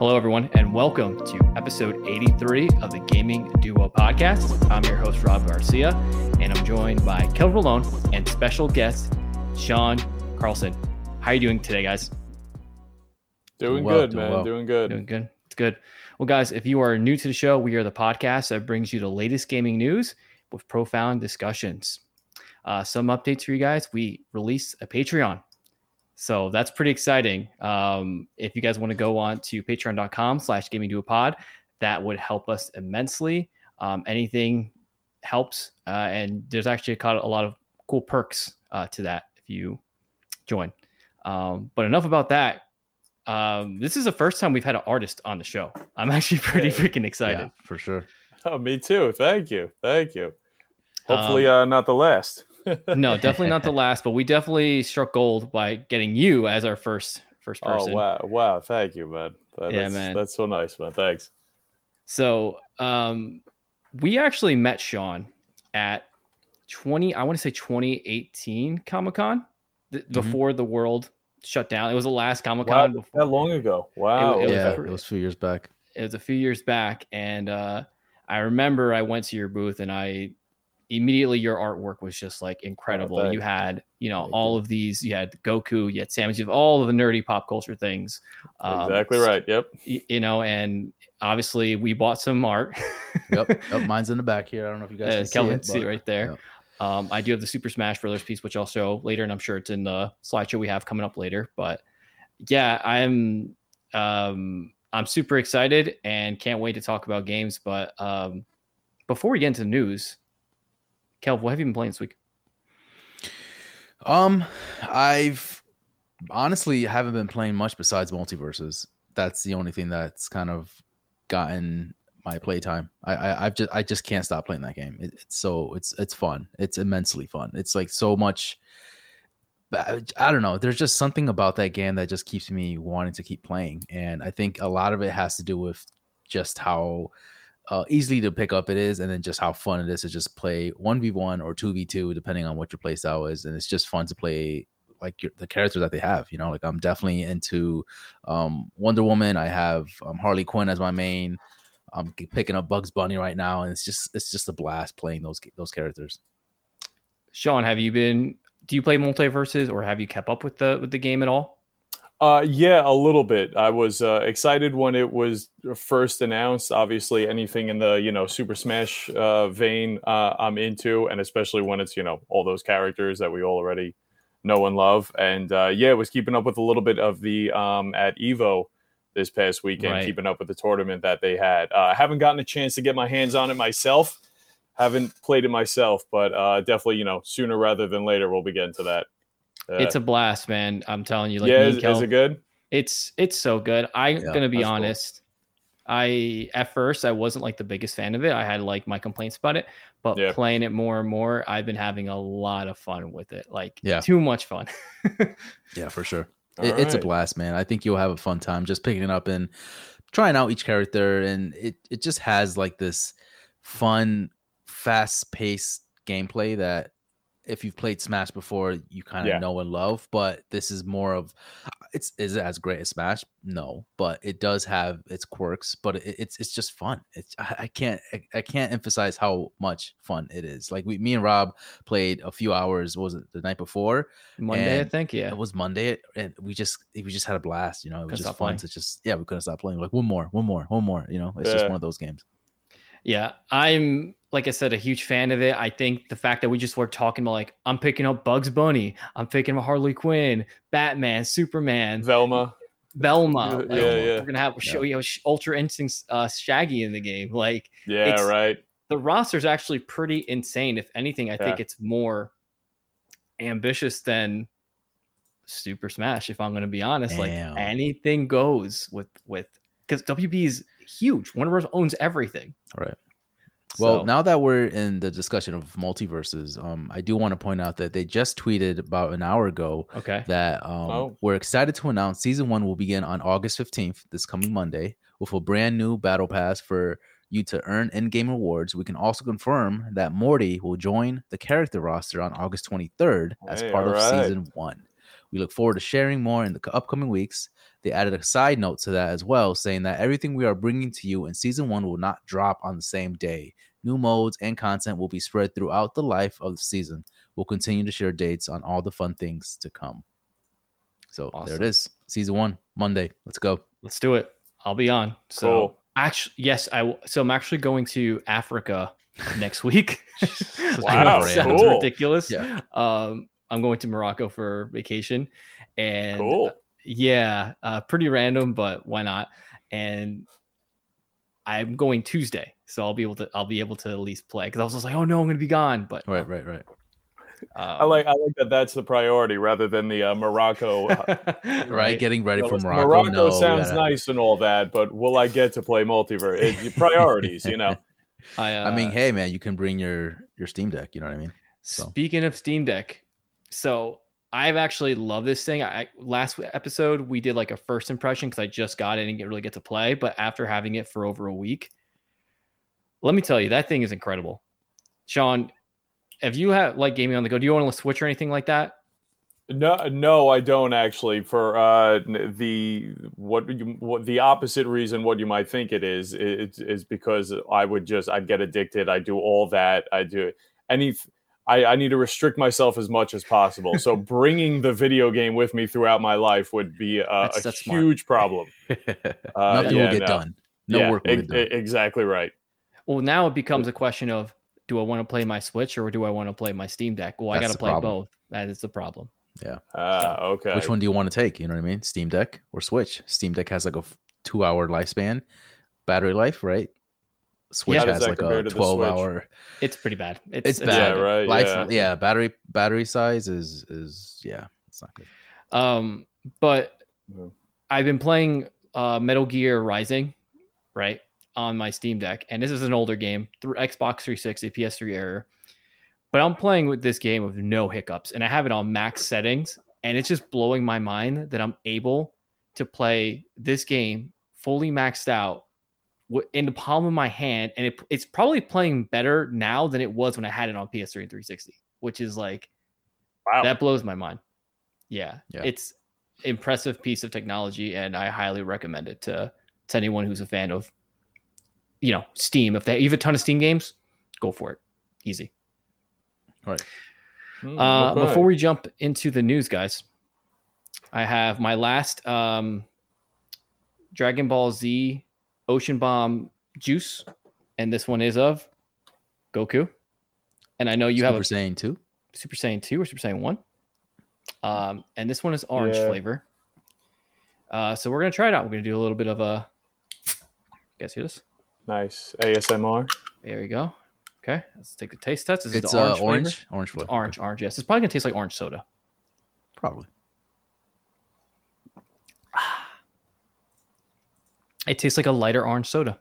Hello, everyone, and welcome to episode 83 of the Gaming Duo podcast. I'm your host, Rob Garcia, and I'm joined by Kelvin Malone and special guest, Sean Carlson. How are you doing today, guys? Doing, well, good, doing man. Well. Doing good. Doing good. It's good. Well, guys, if you are new to the show, we are the podcast that brings you the latest gaming news with profound discussions. Uh, some updates for you guys. We released a Patreon so that's pretty exciting. Um, if you guys want to go on to patreon.com slash gaming duo pod, that would help us immensely. Um, anything helps. Uh, and there's actually a lot of cool perks uh, to that if you join. Um, but enough about that. Um, this is the first time we've had an artist on the show. I'm actually pretty hey, freaking excited. Yeah, for sure. Oh, me too. Thank you. Thank you. Hopefully, um, uh, not the last no, definitely not the last, but we definitely struck gold by getting you as our first first oh, person. Oh wow, wow! Thank you, man. That, yeah, that's, man. That's so nice, man. Thanks. So, um, we actually met Sean at twenty. I want to say twenty eighteen Comic Con th- mm-hmm. before the world shut down. It was the last Comic Con. Wow, that long ago. Wow. It, it yeah, was, it was a few years back. It was a few years back, and uh, I remember I went to your booth and I immediately your artwork was just like incredible. Oh, you had, you know, all of these, you had Goku, you had Samus, you have all of the nerdy pop culture things. Um, exactly right. Yep. You, you, know, and obviously we bought some art. yep. yep. Mine's in the back here. I don't know if you guys uh, can Kelvin see it, see it right there. Yep. Um, I do have the Super Smash Brothers piece, which I'll show later, and I'm sure it's in the slideshow we have coming up later. But yeah, I'm um, I'm super excited and can't wait to talk about games. But um, before we get into the news, Kelv, what have you been playing this week? Um, I've honestly haven't been playing much besides MultiVersus. That's the only thing that's kind of gotten my playtime. I, I I've just I just can't stop playing that game. It, it's so it's it's fun. It's immensely fun. It's like so much. I don't know. There's just something about that game that just keeps me wanting to keep playing, and I think a lot of it has to do with just how uh, easily to pick up it is, and then just how fun it is to just play one v one or two v two, depending on what your play style is, and it's just fun to play like your, the characters that they have. You know, like I'm definitely into um, Wonder Woman. I have um, Harley Quinn as my main. I'm picking up Bugs Bunny right now, and it's just it's just a blast playing those those characters. Sean, have you been? Do you play MultiVersus, or have you kept up with the with the game at all? Uh, yeah, a little bit. I was uh, excited when it was first announced. Obviously, anything in the you know Super Smash uh, vein, uh, I'm into, and especially when it's you know all those characters that we already know and love. And uh, yeah, was keeping up with a little bit of the um, at Evo this past weekend, right. keeping up with the tournament that they had. Uh, I haven't gotten a chance to get my hands on it myself. Haven't played it myself, but uh, definitely you know sooner rather than later we'll be getting to that Uh, it's a blast, man. I'm telling you. Like yeah, is, Kel, is, it good? It's it's so good. I'm yeah, gonna be honest. Cool. I at first I wasn't like the biggest fan of it. I had like my complaints about it, but yeah. playing it more and more, I've been having a lot of fun with it. Like yeah. too much fun. yeah, for sure. It, right. It's a blast, man. I think you'll have a fun time just picking it up and trying out each character, and it it just has like this fun, fast paced gameplay that if you've played Smash before, you kind of yeah. know and love. But this is more of it's is it as great as Smash? No, but it does have its quirks. But it, it's it's just fun. It's I, I can't I, I, can't emphasize how much fun it is. Like we, me and Rob played a few hours. was it the night before? Monday, I think. Yeah, it was Monday, and we just we just had a blast. You know, it was couldn't just fun playing. to just yeah, we couldn't stop playing. Like one more, one more, one more. You know, it's yeah. just one of those games. Yeah, I'm like I said, a huge fan of it. I think the fact that we just were talking about like I'm picking up Bugs Bunny, I'm picking up Harley Quinn, Batman, Superman, Velma, Velma. Like, yeah, yeah. We're gonna have show you know, Ultra Instinct uh, Shaggy in the game. Like, yeah, right. The roster is actually pretty insane. If anything, I yeah. think it's more ambitious than Super Smash. If I'm gonna be honest, Damn. like anything goes with with because WB is huge. Warner Bros. owns everything. All right. Well, so. now that we're in the discussion of MultiVersus, um, I do want to point out that they just tweeted about an hour ago okay. that um, oh. we're excited to announce season one will begin on August 15th, this coming Monday, with a brand new battle pass for you to earn in-game rewards. We can also confirm that Morty will join the character roster on August 23rd as hey, part of right. season one. We look forward to sharing more in the upcoming weeks. They added a side note to that as well, saying that everything we are bringing to you in season one will not drop on the same day. New modes and content will be spread throughout the life of the season. We'll continue to share dates on all the fun things to come. So there it is. Season one, Monday. Let's go. Let's do it. I'll be on. So Cool. actually, yes, I. w- So I'm actually going to Africa next week. Wow, sounds cool. ridiculous. Yeah. Um, I'm going to Morocco for vacation, and Cool. Yeah, uh, pretty random, but why not? And I'm going Tuesday, so I'll be able to. I'll be able to at least play because I was just like, oh no, I'm going to be gone. But Right, right, right. um, I like I like that that's the priority rather than the uh, Morocco. uh, Right, getting ready for you know, Morocco. Morocco no, sounds gotta- nice and all that, but will I get to play multiverse? It, priorities, you know. I, uh, I mean, hey man, you can bring your your Steam Deck. You know what I mean? So- Speaking of Steam Deck, so I've actually loved this thing. I last episode we did like a first impression because I just got it and didn't really get to play, but after having it for over a week, let me tell you that thing is incredible. Sean, if you have like gaming on the go, do you want to switch or anything like that? No, no, I don't actually. For uh, the what you, what the opposite reason, what you might think it is, is is because I would just I'd get addicted. I do all that. I do any. I, I need to restrict myself as much as possible. So bringing the video game with me throughout my life would be a, That's- a that's smart. huge problem. Uh, Nothing yeah, will get no. done. No Yeah, work will ex- get done. e- exactly right. Well, now it becomes a question of do I want to play my Switch or do I want to play my Steam Deck? Well, I got to play problem. both. That is the problem. Yeah. Ah, okay. Which one do you want to take? You know what I mean? Steam Deck or Switch? Steam Deck has like a f- two hour lifespan, battery life, right? Switch How does has like a twelve hour. It's pretty bad. It's, It's it's bad, Yeah, right, Life, yeah. yeah. battery battery size is is yeah, it's not good. Um, but Mhm. I've been playing uh, Metal Gear Rising, right, on my Steam Deck, and this is an older game, through Xbox 360, PS3 error. But I'm playing with this game with no hiccups, and I have it on max settings, and it's just blowing my mind that I'm able to play this game fully maxed out wi- in the palm of my hand, and it, it's probably playing better now than it was when I had it on PS3 and 360, which is like Wow. that blows my mind. Yeah, Yeah. it's impressive piece of technology, and I highly recommend it to to anyone who's a fan of, you know, Steam. If they you have a ton of Steam games, go for it. Easy. Hmm, Uh, okay. Before we jump into the news, guys, I have my last um, Dragon Ball Z Ocean Bomb juice, and this one is of Goku. And I know you have Super a Saiyan two. Super Saiyan 2 or Super Saiyan 1. Um, and this one is orange Yeah. flavor. Uh, so we're gonna try it out. We're gonna do a little bit of a guess hear this. nice ASMR. There we go. Okay, let's take the taste test. This is It's the uh, orange. orange, flavor. orange, flavor. Orange, orange. Yes, it's probably gonna taste like orange soda. probably. It tastes like a lighter orange soda.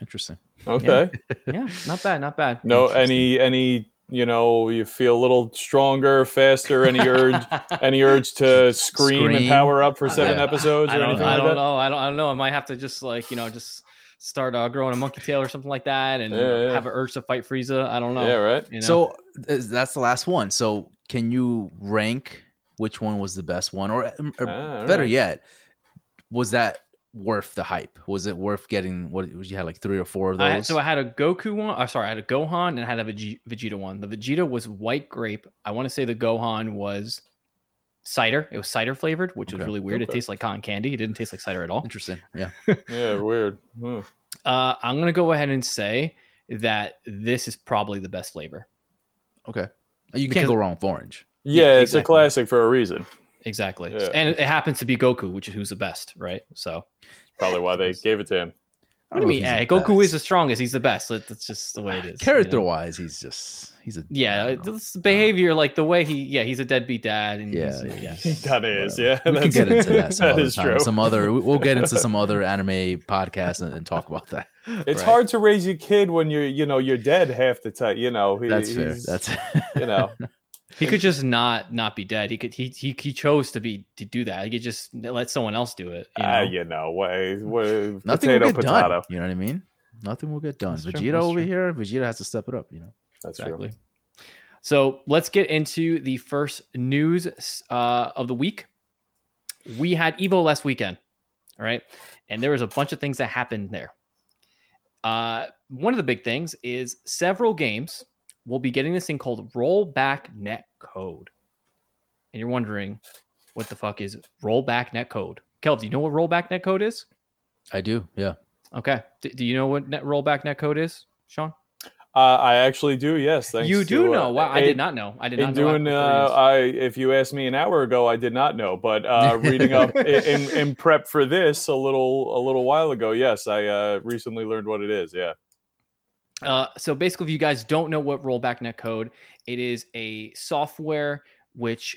Interesting. Okay. Yeah, not bad, not bad. No, any any you know you feel a little stronger, faster. Any urge, any urge to scream, and power up for seven Yeah. episodes I or anything I like don't that? know. I don't, I don't know. I might have to just like you know just start uh, growing a monkey tail or something like that, and Yeah, yeah. have an urge to fight Frieza. I don't know. Yeah, right. You know? So that's the last one. So can you rank which one was the best one, or, or Ah, better alright. yet, was that worth the hype? Was it worth getting what you had like three or four of I had, those? so I had a Goku one. Oh, sorry, I had a Gohan and I had a Vege- Vegeta one. The Vegeta was white grape. I want to say the Gohan was cider. It was cider flavored, which was really weird. It tastes like cotton candy. It didn't taste like cider at all. Interesting. Yeah. Yeah, weird. Hmm. Uh, I'm gonna go ahead and say that this is probably the best flavor. Okay. You can't go wrong with orange. Yeah, it's exactly. a classic for a reason. Exactly, Yeah. and it happens to be Goku, which is who's the best, right? So Probably why they gave it to him. what do you mean? Eh, Goku is the strongest. He's the best. That's just the way it is. you know? character wise. He's just he's a Yeah, I this behavior, like the way he, yeah, he's a deadbeat dad, and Yeah, he's, yeah. That is, Whatever. yeah. we can that's- get into that. Some that other is time. true. Some other we- we'll get into some other anime podcasts and, and talk about that. It's Right. hard to raise your kid when you're, you know, you're dead half the time. You know, he- That's fair. That's you know. He could just not not be dead. He could he he, he chose to be to do that. He could just let someone else do it. You know? Ah, you know, what, what, nothing potato, will get potato. done. You know what I mean? Nothing will get done. That's Vegeta that's over true. here, Vegeta has to step it up. You know. That's true. So let's get into the first news uh, of the week. We had Evo last weekend, all right, and there was a bunch of things that happened there. Uh, one of the big things is several games will be getting this thing called rollback net code. And you're wondering, what the fuck is rollback net code? Kel, do you know what rollback net code is? I do. Yeah. Okay. D- do you know what net rollback net code is, Sean? Uh, I actually do. Yes, thanks you do to, know. Uh, Wow, I in- did not know. I did not know. doing, how- uh, I if you asked me an hour ago, I did not know. But uh, reading up in, in prep for this a little a little while ago, yes, I uh, recently learned what it is. Yeah. Uh, so basically, if you guys don't know what rollback net code, it is a software which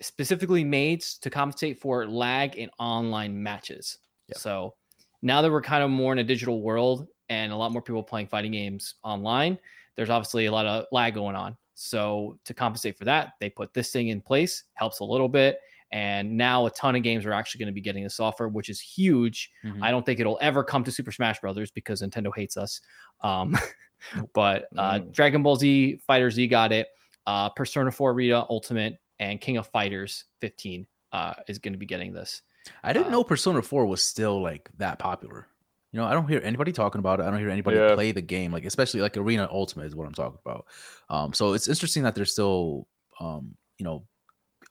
specifically made to compensate for lag in online matches. Yep. So now that we're kind of more in a digital world and a lot more people playing fighting games online, there's obviously a lot of lag going on. So to compensate for that, they put this thing in place, helps a little bit. And now a ton of games are actually going to be getting the software, which is huge. Mhm. I don't think it'll ever come to Super Smash Brothers because Nintendo hates us. Um, but uh, Mm. Dragon Ball Z Fighter Z got it. Uh, Persona 4 Arena Ultimate and King of Fighters 15 uh, is going to be getting this. I didn't Uh, know Persona 4 was still like that popular. You know, I don't hear anybody talking about it. I don't hear anybody Yeah. play the game, like especially like Arena Ultimate is what I'm talking about. Um, so it's interesting that they're still, um, you know,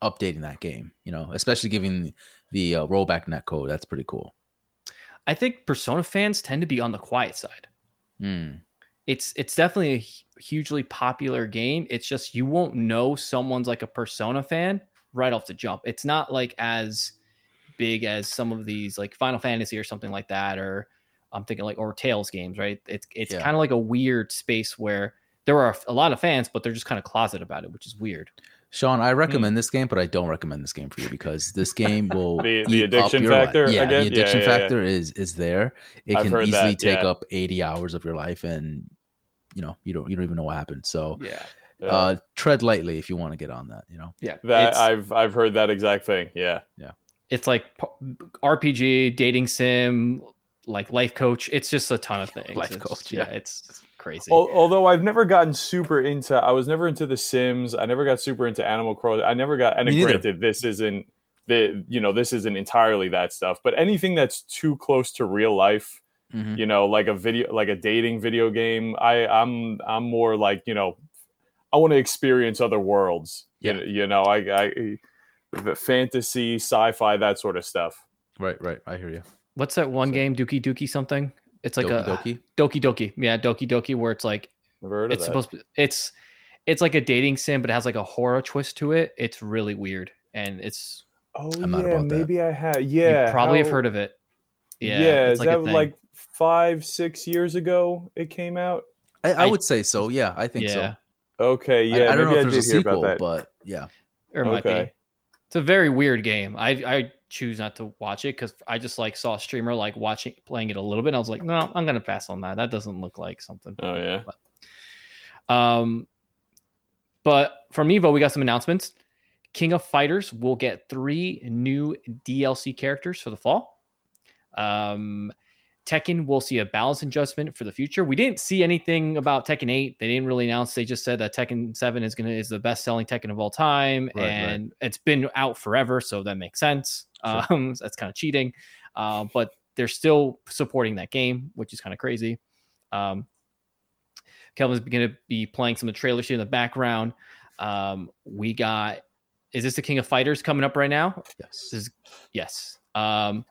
updating that game. You know, especially giving the uh, rollback net code. That's pretty cool. I think Persona fans tend to be on the quiet side. Hmm. It's it's definitely a hugely popular game. It's just you won't know someone's like a Persona fan right off the jump. It's not like as big as some of these like Final Fantasy or something like that, or I'm thinking like or Tales games, right? It's it's Yeah. kind of like a weird space where there are a lot of fans, but they're just kind of closet about it, which is weird. Sean, I recommend this game, but I don't recommend this game for you because this game will The- the eat up addiction your life. factor Yeah, again? the addiction yeah, yeah. factor is is there. It I've can heard easily that, take yeah. up 80 hours of your life, and you know you don't you don't even know what happened. So Yeah, Yeah. uh, tread lightly if you want to get on that. You know. yeah. that it's, I've I've heard that exact thing. Yeah. yeah, it's like RPG, dating sim, like life coach. It's just a ton of things. Life It's- coach, yeah, yeah. it's crazy. Although I've never gotten super into, I was never into The Sims. I never got super into Animal Crossing. I never got. And Me neither. granted, this isn't the you know this isn't entirely that stuff, but anything that's too close to real life, Mhm. you know, like a video, like a dating video game. I I'm I'm more like you know, I want to experience other worlds. You Yeah. know- you know, I I the fantasy, sci-fi, that sort of stuff. Right, right. I hear you. What's that one So- game, Dookie Dookie something? It's like Doki a Doki. Doki Doki. Yeah, Doki Doki, where it's like Never heard of it's that. supposed to it's it's like a dating sim, but it has like a horror twist to it. It's really weird. And it's oh I'm not yeah, about that. maybe I have. Yeah, you probably have heard of it. Yeah. Yeah, it's is like a that thing. like five, six years ago it came out? I, I I- would say so. Yeah, I think yeah, so. Okay, yeah, I, don't know if I there's a did hear about sequel, but yeah. Or it might be. Okay. It's a very weird game. I I choose not to watch it because I just like saw a streamer like watching playing it a little bit. And I was like, no, I'm gonna pass on that. That doesn't look like something. Oh yeah. Um, but from Evo, we got some announcements. King of Fighters will get three new DLC characters for the fall. Um, Tekken will see a balance adjustment for the future. We didn't see anything about Tekken 8. They didn't really announce. They just said that Tekken 7 is gonna is the best selling Tekken of all time, Right, right. and it's been out forever, so that makes sense. Sure. Um, that's kind of cheating, uh, but they're still supporting that game, which is kind of crazy. Um, Kelvin's going to be playing some of the trailers here in the background. Um, we got, is this the King of Fighters coming up right now? Yes. This is, yes. Um,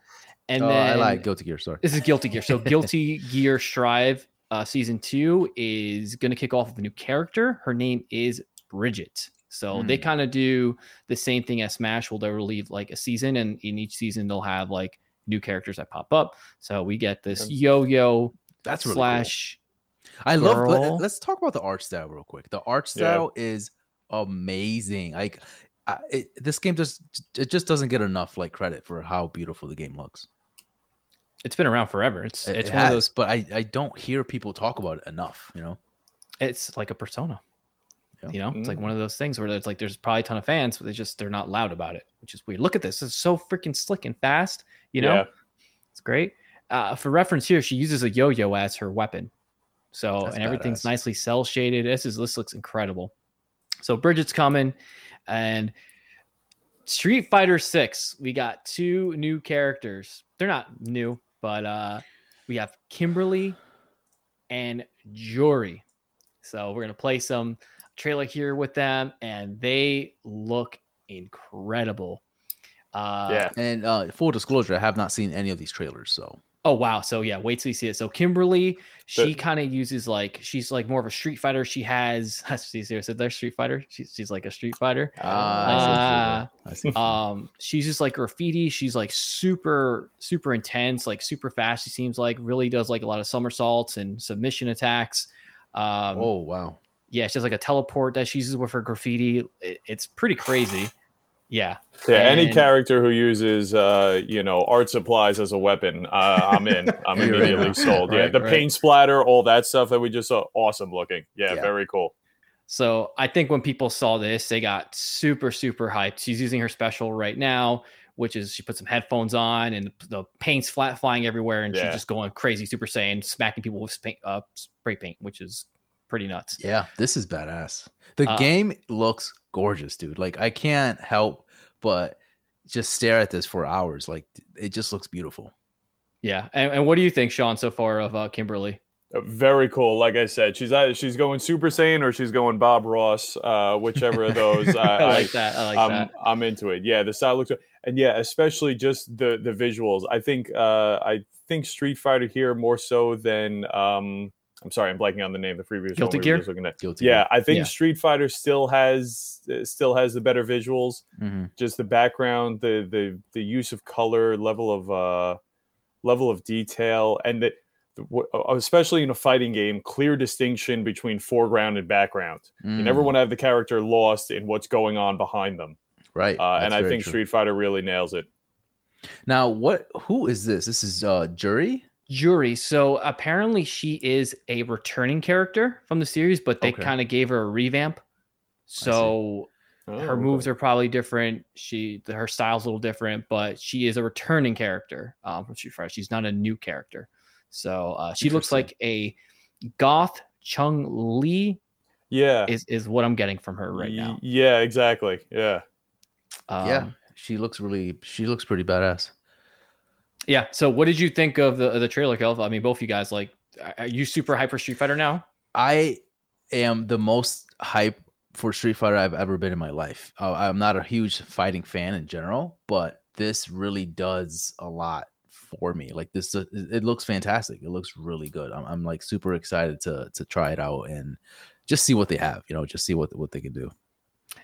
and oh, then I like Guilty Gear. Sorry. this is Guilty Gear. So Guilty Gear Strive uh, season two is going to kick off with a new character. Her name is Bridget. So they Hmm. kind of do the same thing as Smash. Will they'll leave like a season, and in each season they'll have like new characters that pop up. So we get this yo-yo That's really cool. I love. girl. Let, us talk about the art style real quick. The art Yeah. style is amazing. Like, I, it, this game just it just doesn't get enough like credit for how beautiful the game looks. It's been around forever. It's It- it's it one of has, those. but I I don't hear people talk about it enough. You know. It's like a persona. Yeah. You know, it's like Mm. one of those things where it's like there's probably a ton of fans, but they just they're not loud about it, which is weird. Look at this; it's so freaking slick and fast. You know, Yeah. it's great. Uh, for reference here, she uses a yo-yo as her weapon. So That's and everything's badass. nicely cell shaded. This is this looks incredible. So Bridget's coming, and Street Fighter Six. We got two new characters. They're not new, but uh, we have Kimberly and Juri. So we're gonna play some trailer here with them, and they look incredible. Uh, yeah. And uh, full disclosure, I have not seen any of these trailers, so Oh wow! So yeah, wait till you see it. So Kimberly, she The- kind of uses like she's like more of a street fighter. She has she's here. So they're street fighter. She's she's like a street fighter. Ah, I see what you're doing. I see. Um, she's just like graffiti. She's like super super intense, like super fast. She seems like really does like a lot of somersaults and submission attacks. Um, oh wow. Yeah, she has like a teleport that she uses with her graffiti. It- it's pretty crazy. Yeah, Yeah, any character who uses uh, you know, art supplies as a weapon, uh, I'm in. I'm immediately sold. yeah, Right, the right. paint splatter, all that stuff that we just saw, awesome looking. Yeah, Yeah. very cool. So I think when people saw this, they got super, super hyped. She's using her special right now, which is she put some headphones on and the paint's flat flying everywhere, and Yeah. she's just going crazy, Super Saiyan, smacking people with paint, uh, spray paint, which is pretty nuts. Yeah, this is badass. The Uh, game looks gorgeous, dude. Like I can't help but just stare at this for hours. Like it just looks beautiful. Yeah. And, and what do you think, Sean, so far of uh, Kimberly? Uh, Very cool. Like I said, she's either she's going Super Saiyan or she's going Bob Ross, uh, whichever of those. I, I like that. I like I'm, that. I'm into it. Yeah, the style looks, and yeah, especially just the the visuals. I think uh, I think Street Fighter here more so than um, I'm sorry, I'm blanking on the name. Of the previous Guilty we Gear? looking at. Guilty. Yeah, I think Yeah. Street Fighter still has uh, still has the better visuals. hmm Just the background, the the the use of color, level of uh, level of detail, and w- uh, especially in a fighting game, clear distinction between foreground and background. You never Mm. want to have the character lost in what's going on behind them. right. Uh, and I think true. Street Fighter really nails it. Now, what? Who is this? This is uh Juri. Juri. So apparently she is a returning character from the series, but they Okay. kind of gave her a revamp. So Oh, her moves are probably different. She her style's a little different, but she is a returning character um, from Street Fighter. She's not a new character. So uh, she looks like a goth Chun-Li. yeah, is is what I'm getting from her right now. Yeah, exactly. Yeah, Um, yeah, she looks really. She looks pretty badass. Yeah. So what did you think of the the trailer, Kelv? I mean, both you guys like. Are you super hyper Street Fighter now? I am the most hype for Street Fighter I've ever been in my life. Uh, I'm not a huge fighting fan in general, but this really does a lot for me. Like this, uh, it looks fantastic. It looks really good. I'm, I'm like super excited to to try it out and just see what they have. You know, just see what what they can do.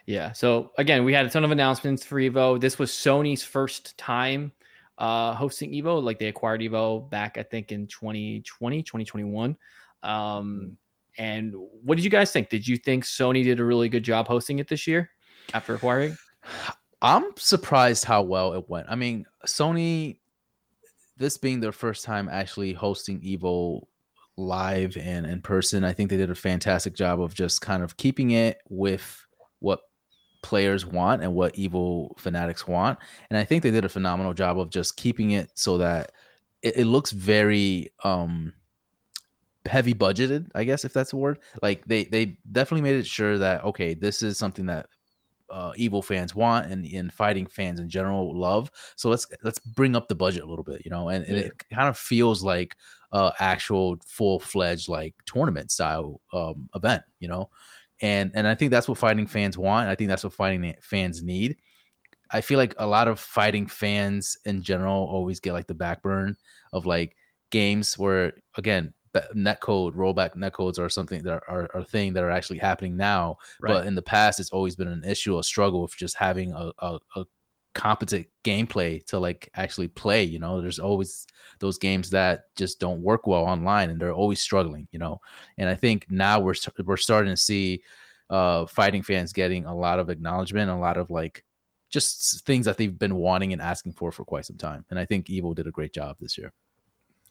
Yeah. So again, we had a ton of announcements for Evo. This was Sony's first time uh, hosting Evo. Like they acquired Evo back, I think, in 2020, 2021. Um, and what did you guys think? Did you think Sony did a really good job hosting it this year after acquiring? I'm surprised how well it went. I mean, Sony, this being their first time actually hosting Evo live and in person, I think they did a fantastic job of just kind of keeping it with players want and what Evo fanatics want. And I think they did a phenomenal job of just keeping it so that it, it looks very um heavy budgeted, I guess if that's a word. Like they they definitely made it sure that okay, this is something that uh, Evo fans want and, and fighting fans in general love. So let's let's bring up the budget a little bit, you know, and, and it kind of feels like uh actual full fledged like tournament style um event, you know, and and I think that's what fighting fans want. I think that's what fighting fans need. I feel like a lot of fighting fans in general always get like the backburn of like games where again netcode rollback netcodes are something that are, are a thing that are actually happening now but in the past it's always been an issue a struggle with just having a, a, a competent gameplay to like actually play you know? There's always those games that just don't work well online and they're always struggling you know? And i think now we're we're starting to see uh fighting fans getting a lot of acknowledgement a lot of like just things that they've been wanting and asking for for quite some time. And i think evo did a great job this year.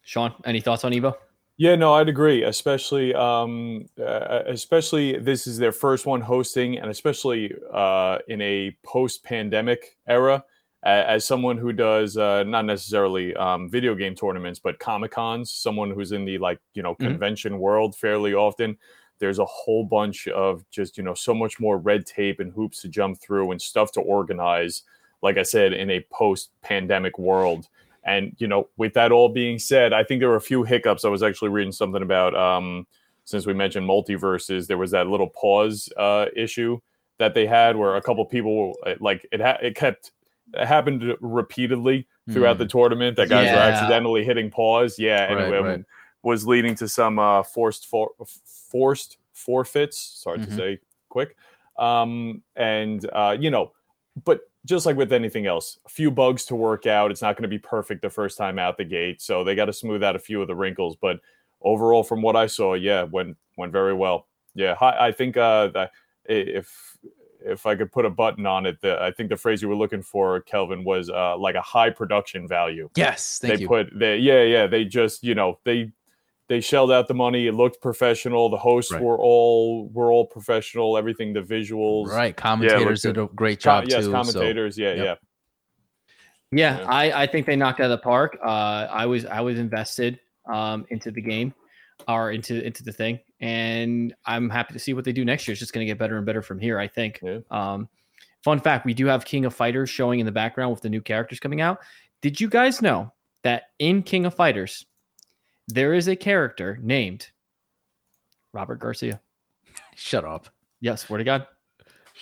Sean, any thoughts on Evo? Yeah, no, I'd agree. Especially, um, uh, especially this is their first one hosting, and especially uh, in a post-pandemic era. As someone who does uh, not necessarily um, video game tournaments, but comic cons, someone who's in the like you know Mhm. convention world fairly often, there's a whole bunch of just you know so much more red tape and hoops to jump through and stuff to organize like i said in a post pandemic world and you know with that all being said i think there were a few hiccups. I was actually reading something about um since we mentioned MultiVersus there was that little pause uh issue that they had where a couple people uh, like it ha- it kept it happened repeatedly throughout the tournament that guys were accidentally hitting pause yeah and Right, it right. was leading to some uh forced for- forced forfeits sorry Mhm. to say quick. Um and uh you know but just like with anything else a few bugs to work out. It's not going to be perfect the first time out the gate so they got to smooth out a few of the wrinkles but overall from what i saw yeah went went very well. Yeah hi- i think uh that if if i could put a button on it the, i think the phrase you were looking for kelvin was uh like a high production value. Yes, thank they you. put they yeah yeah they just you know they they shelled out the money it looked professional the hosts Right. were all were all professional everything the visuals right, commentators good. did a great Co- job yes too. commentators yeah yep. yeah Yeah, Yeah. I, I think they knocked out of the park. Uh, I was I was invested um, into the game or into into the thing, and I'm happy to see what they do next year. It's just going to get better and better from here. I think. Yeah. Um, fun fact: we do have King of Fighters showing in the background with the new characters coming out. Did you guys know that in King of Fighters there is a character named Robert Garcia? Shut up. Yes, swear to God.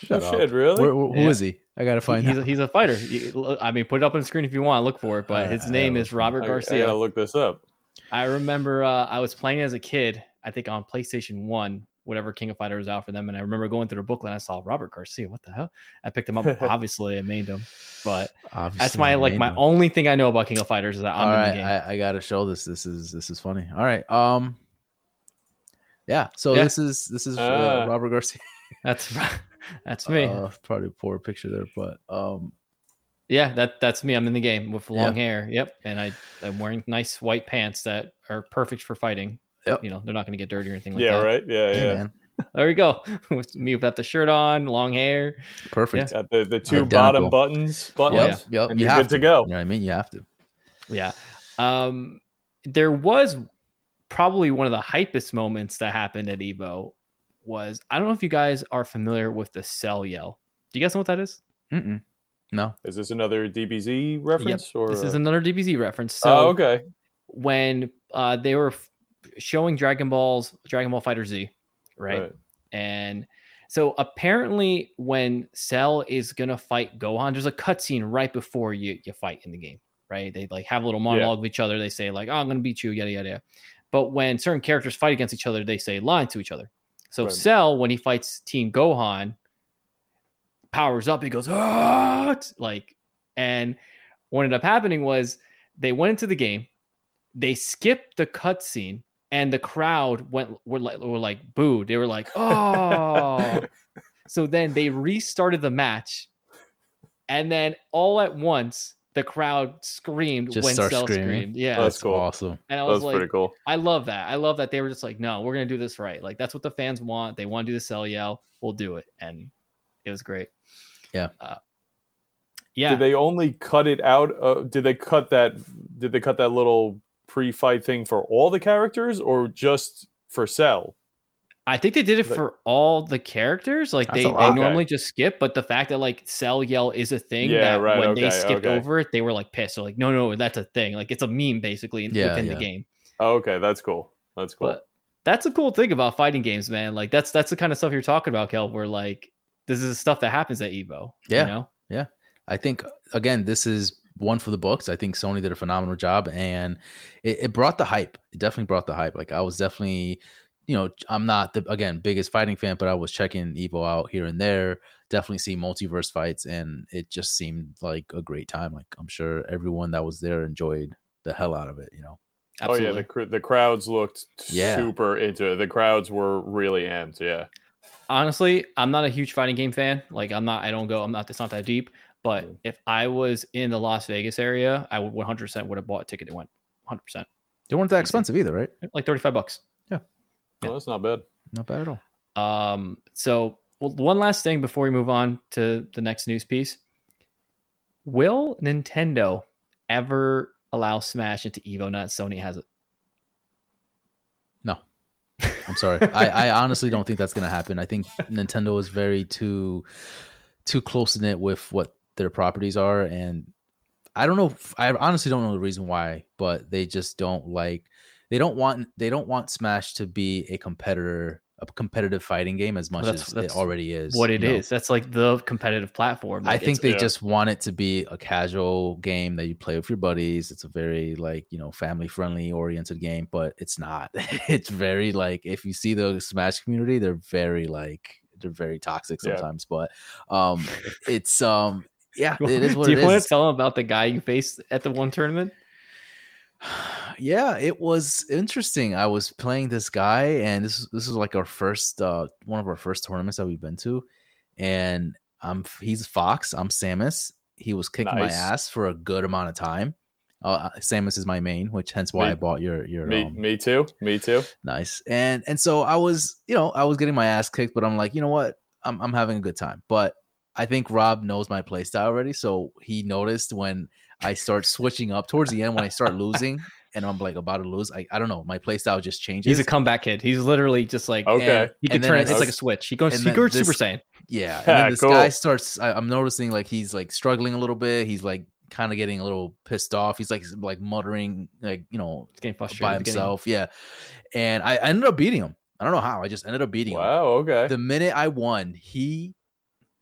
oh, Shut shit really Where, who Yeah. is he? I gotta find he's out. a, he's a fighter. You- I mean, put it up on the screen if you want. To look for it. But I- his I name is Robert I, I Garcia. gotta look this up I remember uh, I was playing as a kid, I think on PlayStation 1, whatever King of Fighters was out for them. And I remember going through the booklet and I saw Robert Garcia. What the hell? I picked him up. Obviously, I made him. But that's my like my one. only thing I know about King of Fighters is that I'm All in the game. I, I gotta show this. This is this is funny. All right. Um. Yeah. So Yeah. this is this is Ah. uh, Robert Garcia. That's that's me. Uh, probably a poor picture there, but um. yeah, that that's me. I'm in the game with long Yeah. hair. Yep. And I, I'm wearing nice white pants that are perfect for fighting. Yep. You know, they're not going to get dirty or anything like yeah that. right yeah Hey, yeah man, There we go. With me without the shirt on, long hair. perfect. got the, the two Identical. bottom buttons buttons Yeah. Yep. Yep. and you you're have good to to go You know what I mean? You have to. Yeah. Um, there was probably one of the hypest moments that happened at Evo was I don't know if you guys are familiar with the cell yell. Do you guys know what that is? Mm-mm. No. is this another dbz reference or This is another DBZ reference. So oh okay when uh, they were f- showing Dragon Ball's Dragon Ball Fighter Z, right? And so apparently, when Cell is gonna fight Gohan, there's a cutscene right before you you fight in the game, right? They like have a little monologue with each other. They say like, "Oh, I'm gonna beat you," yada yada. yada. But when certain characters fight against each other, they say lines to each other. So Right. Cell, when he fights Team Gohan, powers up. He goes, "Ah!" like, and what ended up happening was they went into the game, they skipped the cutscene, and the crowd went were like were like booed. They were like, "Oh." so then they restarted the match, and then all at once the crowd screamed Just when start Cell screaming. screamed. Yeah, That's That's cool. awesome. and I was that's like, pretty cool I love that. I love that they were just like, no, we're gonna do this right. Like that's what the fans want. They want to do the cell yell. We'll do it, and it was great. Yeah. uh, yeah. did they only cut it out uh, did they cut that did they cut that little pre-fight thing for all the characters or just for cell I think they did it Like- for all the characters. Like they, a they lot. normally just skip, but the fact that like cell yell is a thing Yeah, that right, when they skipped okay. over it, they were like pissed. They're like, no, no, that's a thing. Like it's a meme basically in- Yeah, within yeah. the game. oh, okay that's cool that's cool But that's a cool thing about fighting games, man. Like that's that's the kind of stuff you're talking about, Kel. Where like this is the stuff that happens at Evo. Yeah. You know? Yeah. I think again, this is one for the books. I think Sony did a phenomenal job, and it, it brought the hype. It definitely brought the hype. Like I was definitely, you know, I'm not the again biggest fighting fan, but I was checking Evo out here and there. Definitely see multiverse fights, and it just seemed like a great time. Like I'm sure everyone that was there enjoyed the hell out of it. You know. Absolutely. oh yeah the, cr- the crowds looked Yeah. super into it the crowds were really amped yeah honestly, I'm not a huge fighting game fan. Like I'm not, I don't go, I'm not, it's not that deep. But Mm. if I was in the Las Vegas area, I would 100% would have bought a ticket. It went 100%, They weren't that expensive either, right? like 35 bucks. Yeah. well, that's not bad Not bad at all. Um, so well, one last thing before we move on to the next news piece. Will Nintendo ever allow Smash into Evo? Not Sony has it. No. I'm sorry. I, I honestly don't think that's gonna happen. I think Nintendo is very too too close knit with what their properties are, and I don't know. I honestly don't know the reason why, but they just don't like. They don't want. They don't want Smash to be a competitor a competitive fighting game as much Well, that's- as that's it already is. what it is. know? That's like the competitive platform. I think they yeah. just want it to be a casual game that you play with your buddies. It's a very like you know family friendly oriented game, but it's not. it's very like if you see the Smash community, they're very like they're very toxic Yeah. sometimes. But um, it's um yeah, it is what Do you it want is. to tell them about the guy you faced at the one tournament? yeah, it was interesting. I was playing this guy, and this this is like our first uh one of our first tournaments that we've been to, and I'm he's Fox, I'm Samus. He was kicking my ass for a good amount of time. Uh, Samus is my main, which hence why Me- I bought your your Me, um, me too. Me too. nice. And and so I was, you know, I was getting my ass kicked, but I'm like, you know what? I'm I'm having a good time. But I think Rob knows my play style already, so he noticed when I start switching up towards the end when I start losing and I'm like about to lose. I, I don't know, my play style just changes. He's a comeback kid. He's literally just like Okay. Eh, and- he can turn I it. It's like a switch. He goes. He goes this- Super Saiyan. yeah. And then this cool. guy starts I, I'm noticing like he's like struggling a little bit. He's like kind of getting a little pissed off. He's like like muttering, like, you know, He's getting frustrated. by He's getting- himself. Yeah. And I, I ended up beating him. I don't know how. I just ended up beating him Wow. Okay. the minute I won, he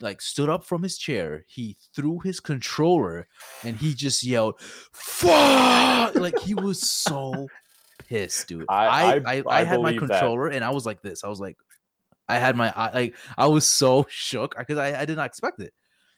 like stood up from his chair, he threw his controller, and he just yelled, "Fuck!" Like he was so pissed, dude. I- I I- I, had my believe that. controller, and I was like this. I was like, I had my I, like I was so shook because I, I did not expect it.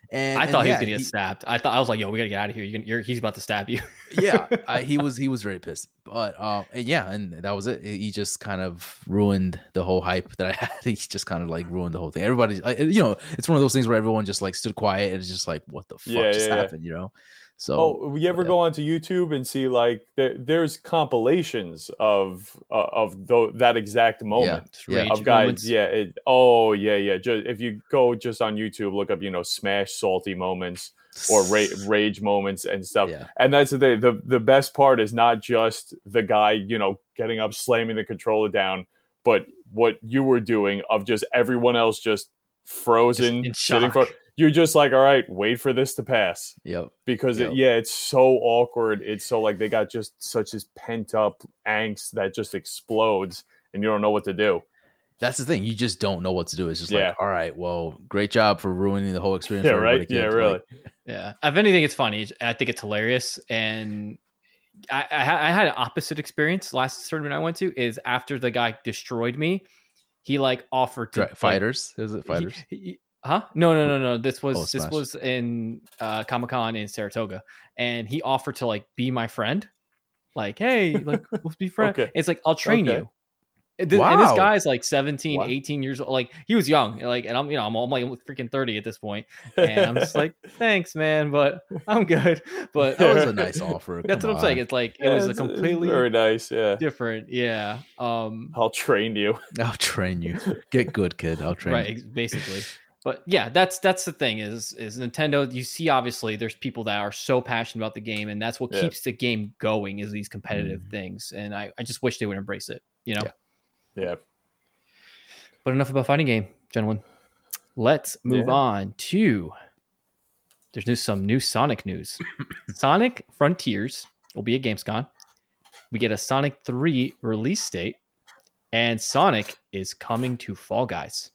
And I and thought he was yeah, gonna get stabbed. I thought I was like, "Yo, we gotta get out of here. You're, you're he's about to stab you." yeah, I, he was he was very pissed. But um, and yeah, and that was it. He just kind of ruined the whole hype that I had. He just kind of like ruined the whole thing. Everybody, you know, it's one of those things where everyone just like stood quiet and it's just like, what the fuck Yeah, just yeah, yeah. happened, you know? So Oh, you ever yeah. go onto YouTube and see like there, there's compilations of uh, of that exact moment Just Yeah. of guys. moments. Yeah. It, oh yeah, yeah. Just if you go just on YouTube, look up you know smash salty moments or ra- rage moments and stuff. yeah, And that's the. The the best part is not just the guy, you know, getting up, slamming the controller down, but what you were doing of just everyone else just frozen, in sitting for. Shock. You're just like, all right, wait for this to pass yep, because Yep. it, yeah, it's so awkward. It's so like they got just such this pent up angst that just explodes, and you don't know what to do. that's the thing. You just don't know what to do. It's just Yeah. like, all right, well, great job for ruining the whole experience. Yeah, right. Yeah, really. Like, Yeah. If anything, it's funny. I think it's hilarious. And I, I, I had an opposite experience last tournament I went to. Is after the guy destroyed me, he like offered to dra- like, fighters, is it he- fighters? he- huh? No, no, no, no. This was Oh, this was in uh, Comic Con in Saratoga, and he offered to like be my friend. Like, hey, like let's be friends. Okay. It's like I'll train Okay. you. And this, and this guy's like 17, Wow. 18 years old. Like he was young. Like, and I'm, you know, I'm, I'm like freaking 30 at this point. And I'm just like, thanks, man, but I'm good. But that was a nice offer. that's come what I'm saying. It's like it Yeah, was a it's- it's completely very nice. Yeah, different. Yeah. Um I'll train you. I'll train you. Get good, kid. I'll train right you. ex- basically but yeah that's that's the thing is is nintendo you see obviously there's people that are so passionate about the game and that's what Yeah. keeps the game going is these competitive Mhm. things and I, I just wish they would embrace it you know Yeah. Yeah. but enough about fighting game gentlemen let's move Yeah. on to there's new some new sonic news sonic frontiers will be at gamescom we get a sonic 3 release date and sonic is coming to fall guys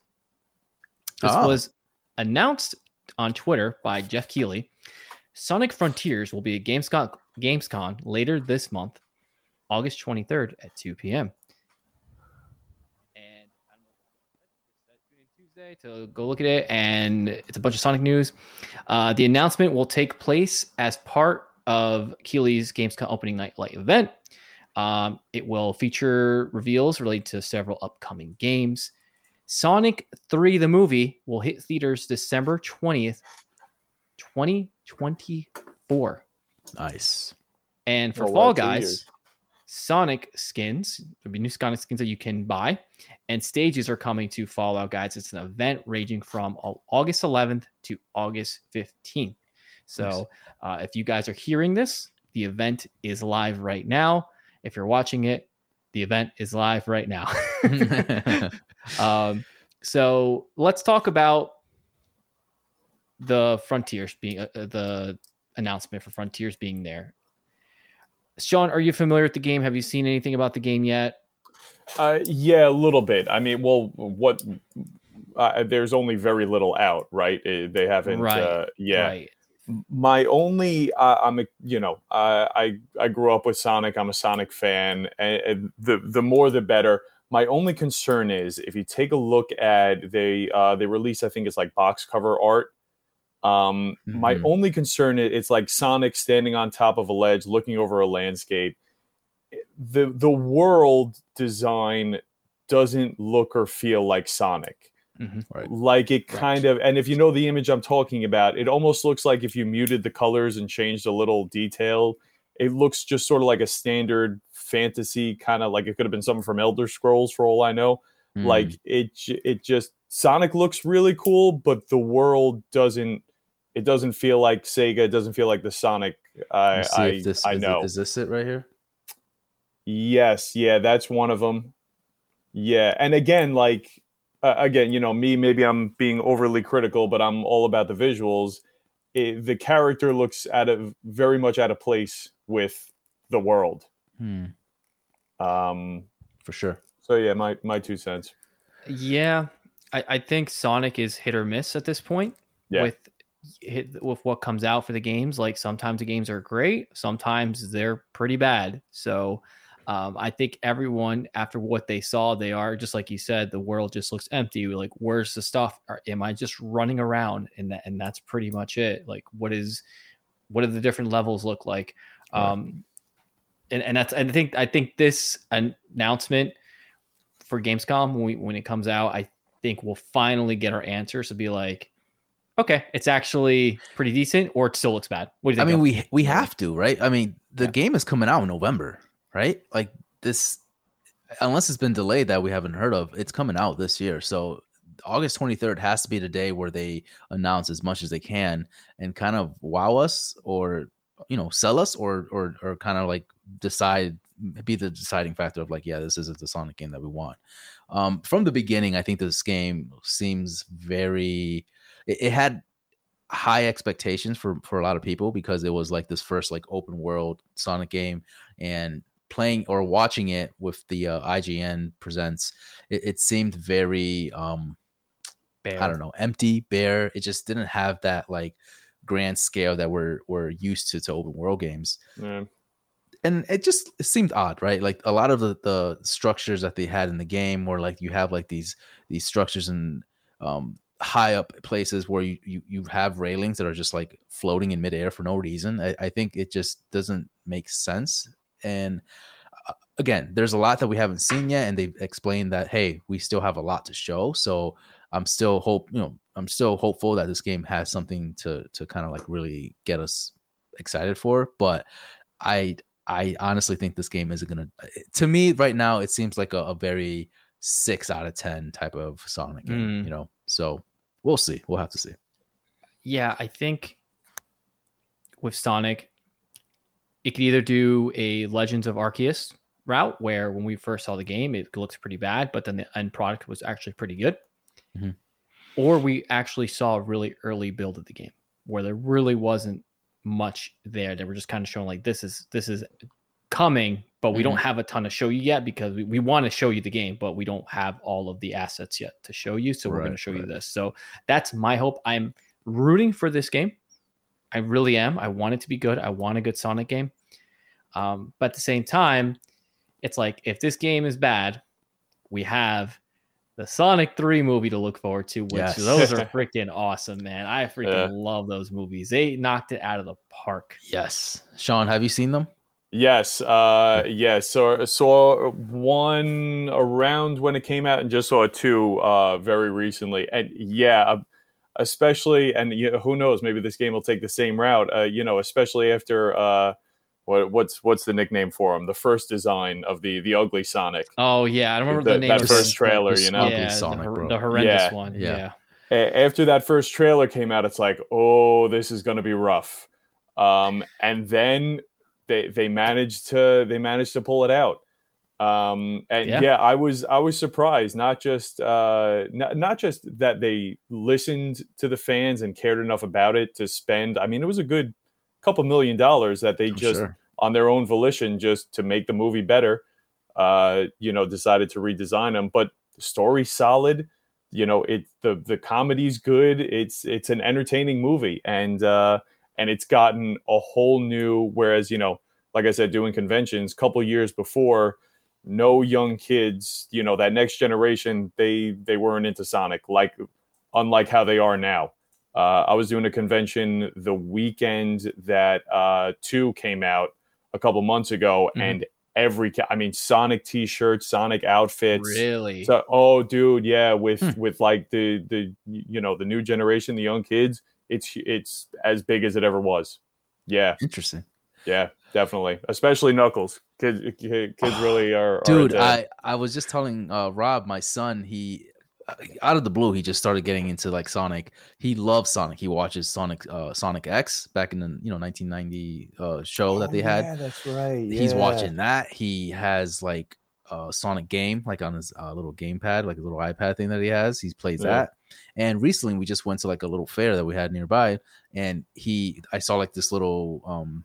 this Oh. was announced on Twitter by Geoff Keighley. Sonic Frontiers will be at Gamescom, Gamescom later this month, August 23rd at 2 p.m. And I don't know, it's Tuesday to go look at it, and it's a bunch of Sonic news. Uh, the announcement will take place as part of Keighley's Gamescom opening night light event. Um, it will feature reveals related to several upcoming games. Sonic 3 the movie will hit theaters December 20th, 2024. Nice. And for Oh, Fall two Guys, years. Sonic skins, there'll be new Sonic skins that you can buy, and stages are coming to Fallout Guys. It's an event ranging from August 11th to August 15th. So uh, if you guys are hearing this, the event is live right now. If you're watching it, the event is live right now. um, so let's talk about the Frontiers being uh, uh, the announcement for Frontiers being there. Sean, are you familiar with the game? Have you seen anything about the game yet? Uh, yeah, a little bit. I mean, well, what? Uh, there's only very little out, right? Uh, they haven't. Right. Uh, yeah. Right. My only, uh, I'm, a, you know, I I grew up with Sonic. I'm a Sonic fan, and, and the the more the better. My only concern is if you take a look at they uh, they release, I think it's like box cover art. Um, My Mhm. only concern is it's like Sonic standing on top of a ledge, looking over a landscape. The the world design doesn't look or feel like Sonic. right. Like it Right. kind of, and if you know the image I'm talking about, it almost looks like if you muted the colors and changed a little detail, it looks just sort of like a standard fantasy kind of like it could have been something from Elder Scrolls for all I know. Mm. Like it, it just Sonic looks really cool, but the world doesn't. It doesn't feel like Sega. It doesn't feel like the Sonic. I I, this I is, know. Is this it right here? Yes, yeah, that's one of them. Yeah, and again, like uh, again, you know, me maybe I'm being overly critical, but I'm all about the visuals. It, the character looks out of very much out of place with the world. Hmm, Um, for sure. so yeah, my my two cents. Yeah, I, I think Sonic is hit or miss at this point Yeah. with hit, with what comes out for the games. Like sometimes the games are great, sometimes they're pretty bad. So um, I think everyone after what they saw, they are just like you said, the world just looks empty. Like where's the stuff? Are, am I just running around? And that and that's pretty much it. Like what is what do the different levels look like? Right. Um, and, and that's I think I think this announcement for Gamescom when we, when it comes out, I think we'll finally get our answers to be like, okay, it's actually pretty decent, or it still looks bad. What do you I mean, we we have to, right? I mean, the Yeah. game is coming out in November, right? Like this, unless it's been delayed that we haven't heard of, it's coming out this year. So August 23rd has to be the day where they announce as much as they can and kind of wow us or you know sell us or or or kind of like decide be the deciding factor of like yeah this isn't the sonic game that we want um from the beginning i think this game seems very it, it had high expectations for for a lot of people because it was like this first like open world sonic game and playing or watching it with the uh, ign presents it, it seemed very um I don't know, empty, bare. It just didn't have that like grand scale that we're we're used to to open world games. Yeah. And it just it seemed odd, right? Like a lot of the the structures that they had in the game were like you have like these these structures in um high up places where you you, you have railings that are just like floating in midair for no reason. I, I think it just doesn't make sense. And uh, again, there's a lot that we haven't seen yet, and they've explained that hey, we still have a lot to show. So I'm still hope you know I'm still hopeful that this game has something to to kind of like really get us excited for. But I I honestly think this game isn't gonna. To me, right now, it seems like a, a very six out of ten type of Sonic game. Mm. You know, so we'll see. We'll have to see. Yeah, I think with Sonic, it could either do a Legends of Arceus route where when we first saw the game, it looked pretty bad, but then the end product was actually pretty good. Mhm. Or we actually saw a really early build of the game where there really wasn't much there. They were just kind of showing like this is this is coming, but we don't have a ton to show you yet because we, we want to show you the game, but we don't have all of the assets yet to show you. So we're going to Right, show you this. So that's my hope. I'm rooting for this game. I really am. I want it to be good. I want a good Sonic game. Um, but at the same time, it's like if this game is bad, we have the Sonic 3 movie to look forward to, which Yes. those are freaking awesome, man. I freaking Yeah. love those movies. They knocked it out of the park. Yes, Sean, have you seen them? Yes, uh, yes. So saw one around when it came out, and just saw two uh, very recently. And yeah, uh, especially, and you know, who knows, maybe this game will take the same route. Uh, you know, especially after uh, what what's what's the nickname for him? The first design of the the ugly Sonic. Oh yeah, I don't remember The- the, name that first it. trailer, the you know. Yeah, Sonic, the, the horrendous Yeah. one. Yeah. Yeah. After that first trailer came out, it's like, oh, this is going to be rough. Um, and then they they managed to they managed to pull it out. Um, and yeah. Yeah. I was I was surprised, not just uh, not, not just that they listened to the fans and cared enough about it to spend. I mean, it was a good couple million dollars that they I'm just sure. on their own volition, just to make the movie better, uh, you know, decided to redesign them. But the story's solid. You know, it the the comedy's good. It's it's an entertaining movie, and uh, and it's gotten a whole new. Whereas you know, like I said, doing conventions, couple years before, no young kids, you know, that next generation, they they weren't into Sonic like unlike how they are now. Uh, I was doing a convention the weekend that uh, two came out a couple months ago, Mhm. and every I mean Sonic T-shirts, Sonic outfits. Really? So, oh, dude, yeah, with Hmm. with like the the you know the new generation, the young kids, it's it's as big as it ever was. Yeah, Interesting. yeah, definitely, especially Knuckles. Kids, kids really are. are dude i i was just telling uh rob my son he out of the blue he just started getting into like sonic. He loves sonic. He watches sonic uh sonic x back in the you know 1990 uh show that they had. Yeah, that's right. he's watching that. He has like a sonic game like on his uh, little gamepad like a little ipad thing that he has. He plays Yeah. that. And recently we just went to like a little fair that we had nearby and he i saw like this little um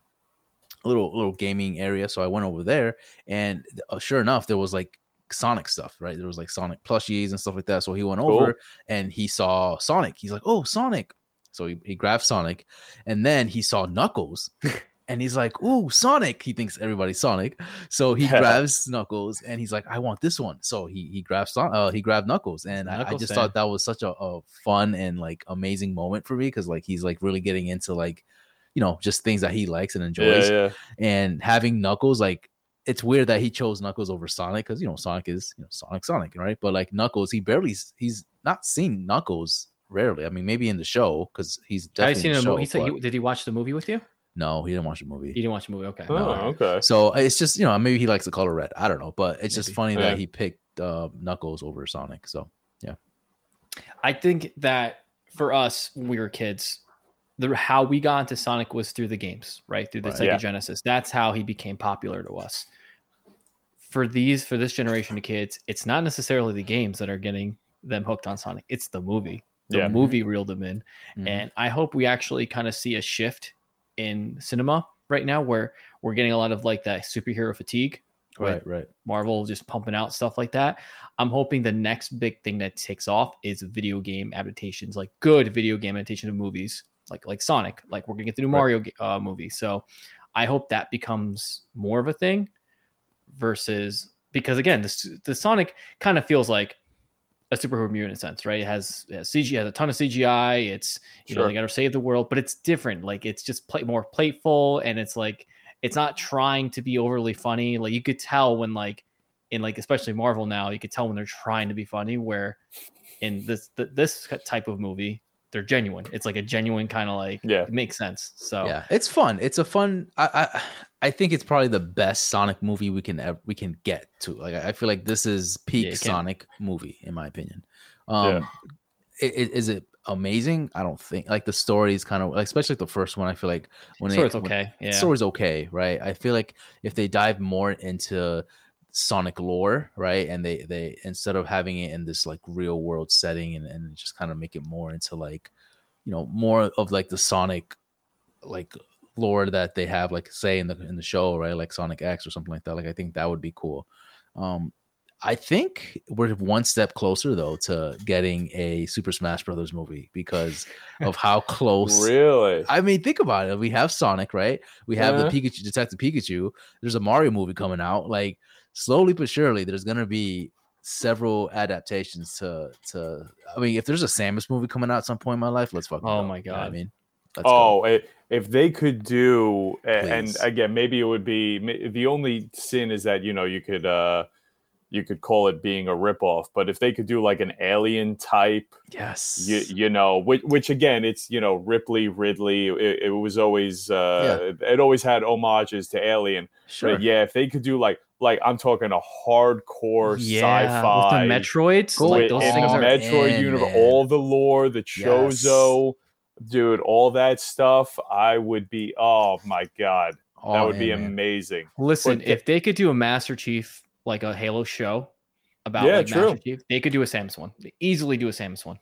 little little gaming area so i went over there and uh, sure enough there was like sonic stuff right? There was like sonic plushies and stuff like that. So he went Cool. over and he saw sonic. He's like oh sonic. So he, he grabbed sonic and then he saw knuckles and he's like oh sonic. He thinks everybody's sonic. So he grabs knuckles and he's like i want this one. So he he grabs Son- uh, he grabbed knuckles and I, I just fan. thought that was such a, a fun and like amazing moment for me because like he's like really getting into like you know just things that he likes and enjoys. Yeah, yeah. and having Knuckles, like it's weird that he chose Knuckles over Sonic because you know Sonic is you know Sonic Sonic, right? But like Knuckles, he barely he's not seen Knuckles rarely. I mean, maybe in the show because he's I've seen in a the movie. show. He said, but- he, did he watch the movie with you? no, he didn't watch the movie. He didn't watch the movie. Okay. Oh, No. okay. So it's just you know maybe he likes the color red. I don't know, but it's just funny Yeah. that he picked uh, Knuckles over Sonic. So yeah, I think that for us, when we were kids, the how we got into Sonic was through the games, right? Through the Right. Sega Yeah. Genesis. That's how he became popular to us. For these, for this generation of kids, it's not necessarily the games that are getting them hooked on Sonic. It's the movie. The Yeah. movie reeled them in. mhm. And I hope we actually kind of see a shift in cinema right now where we're getting a lot of like that superhero fatigue. right, right. Marvel just pumping out stuff like that. I'm hoping the next big thing that takes off is video game adaptations, like good video game adaptation of movies, like like Sonic. Like we're gonna get the new Right. Mario uh, movie, so I hope that becomes more of a thing versus because again, this the Sonic kind of feels like a superhero movie in a sense, right? It has, it has CG, has a ton of CGI. It's you know they got to save the world, but it's different. Like it's just play more playful, and it's like it's not trying to be overly funny. Like you could tell when like in like especially Marvel now, you could tell when they're trying to be funny. Where in this th- this type of movie, they're genuine. It's like a genuine kind of like Yeah. it makes sense. So Yeah, it's fun. It's a fun. I, I I think it's probably the best Sonic movie we can ever, we can get to. Like I I feel like this is peak it can. Sonic movie in my opinion. Um, Yeah. i- i- is it amazing? I don't think. Like the story is kind of like, especially like the first one. I feel like when so they, it's when- okay. Yeah. story's okay, right? I feel like if they dive more into Sonic lore, right, and they they instead of having it in this like real world setting and and just kind of make it more into like you know more of like the Sonic like lore that they have like say in the in the show, right, like Sonic X or something like that. Like I think that would be cool. Um, I think we're one step closer though to getting a Super Smash Brothers movie because of how close Really? I mean, think about it. We have Sonic, right? We have Uh-huh. the Pikachu, Detective Pikachu. There's a Mario movie coming out. Like slowly but surely, there's gonna be several adaptations to to. I mean, if there's a Samus movie coming out at some point in my life, let's fucking. Oh go. my You know I mean, Let's go. oh, i- if they could do, a- and Please. again, maybe it would be the only sin is that you know you could uh you could call it being a ripoff, but if they could do like an alien type, yes, you, you know, which, which again, it's you know Ripley, Ridley. It, it was always uh, it always had homages to Alien. sure. But yeah, if they could do like like I'm talking a hardcore yeah, sci-fi with the Metroids, Go like those in things the are. Metroid in, universe, man. all the lore, the Chozo, dude, all that stuff. I would be. Oh my god, that All would be in, man. amazing. Listen, But- if they could do a Master Chief like a Halo show about Yeah, like true. Master Chief, they could do a Samus one. They easily do a Samus one.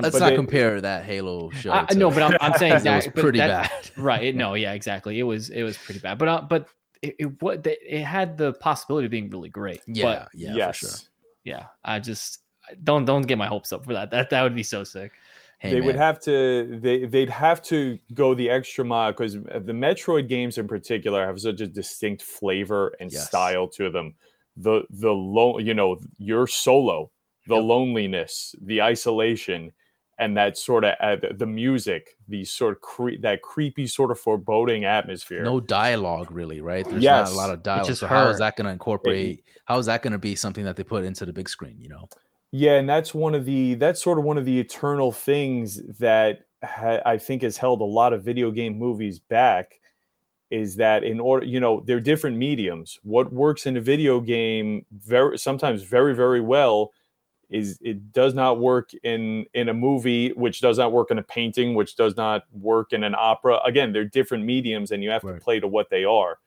Let's But not they- compare that Halo show. I, to- no, but I'm, I'm saying that was pretty that- bad. right no yeah exactly it was it was pretty bad but uh, but it, it what it had the possibility of being really great Yeah, but yeah, yes. for sure. yeah i just don't don't get my hopes up for that that that would be so sick Hey, they would have to they they'd have to go the extra mile because uh, the Metroid games in particular have such a distinct flavor and Yes. style to them. The the low you know your solo, the Yep. loneliness, the isolation, and that sort of uh, the- the music, the sort of cre- that creepy sort of foreboding atmosphere. no dialogue really, right? There's not a lot of dialogue. just So how is that going to incorporate? How is that going to be something that they put into the big screen? You know, Yeah, and that's one of the that's sort of one of the eternal things that ha- I think has held a lot of video game movies back is that in order, you know, they're different mediums. What works in a video game very sometimes very very well is it does not work in in a movie, which does not work in a painting, which does not work in an opera. Again, they're different mediums, and you have Right. to play to what they are.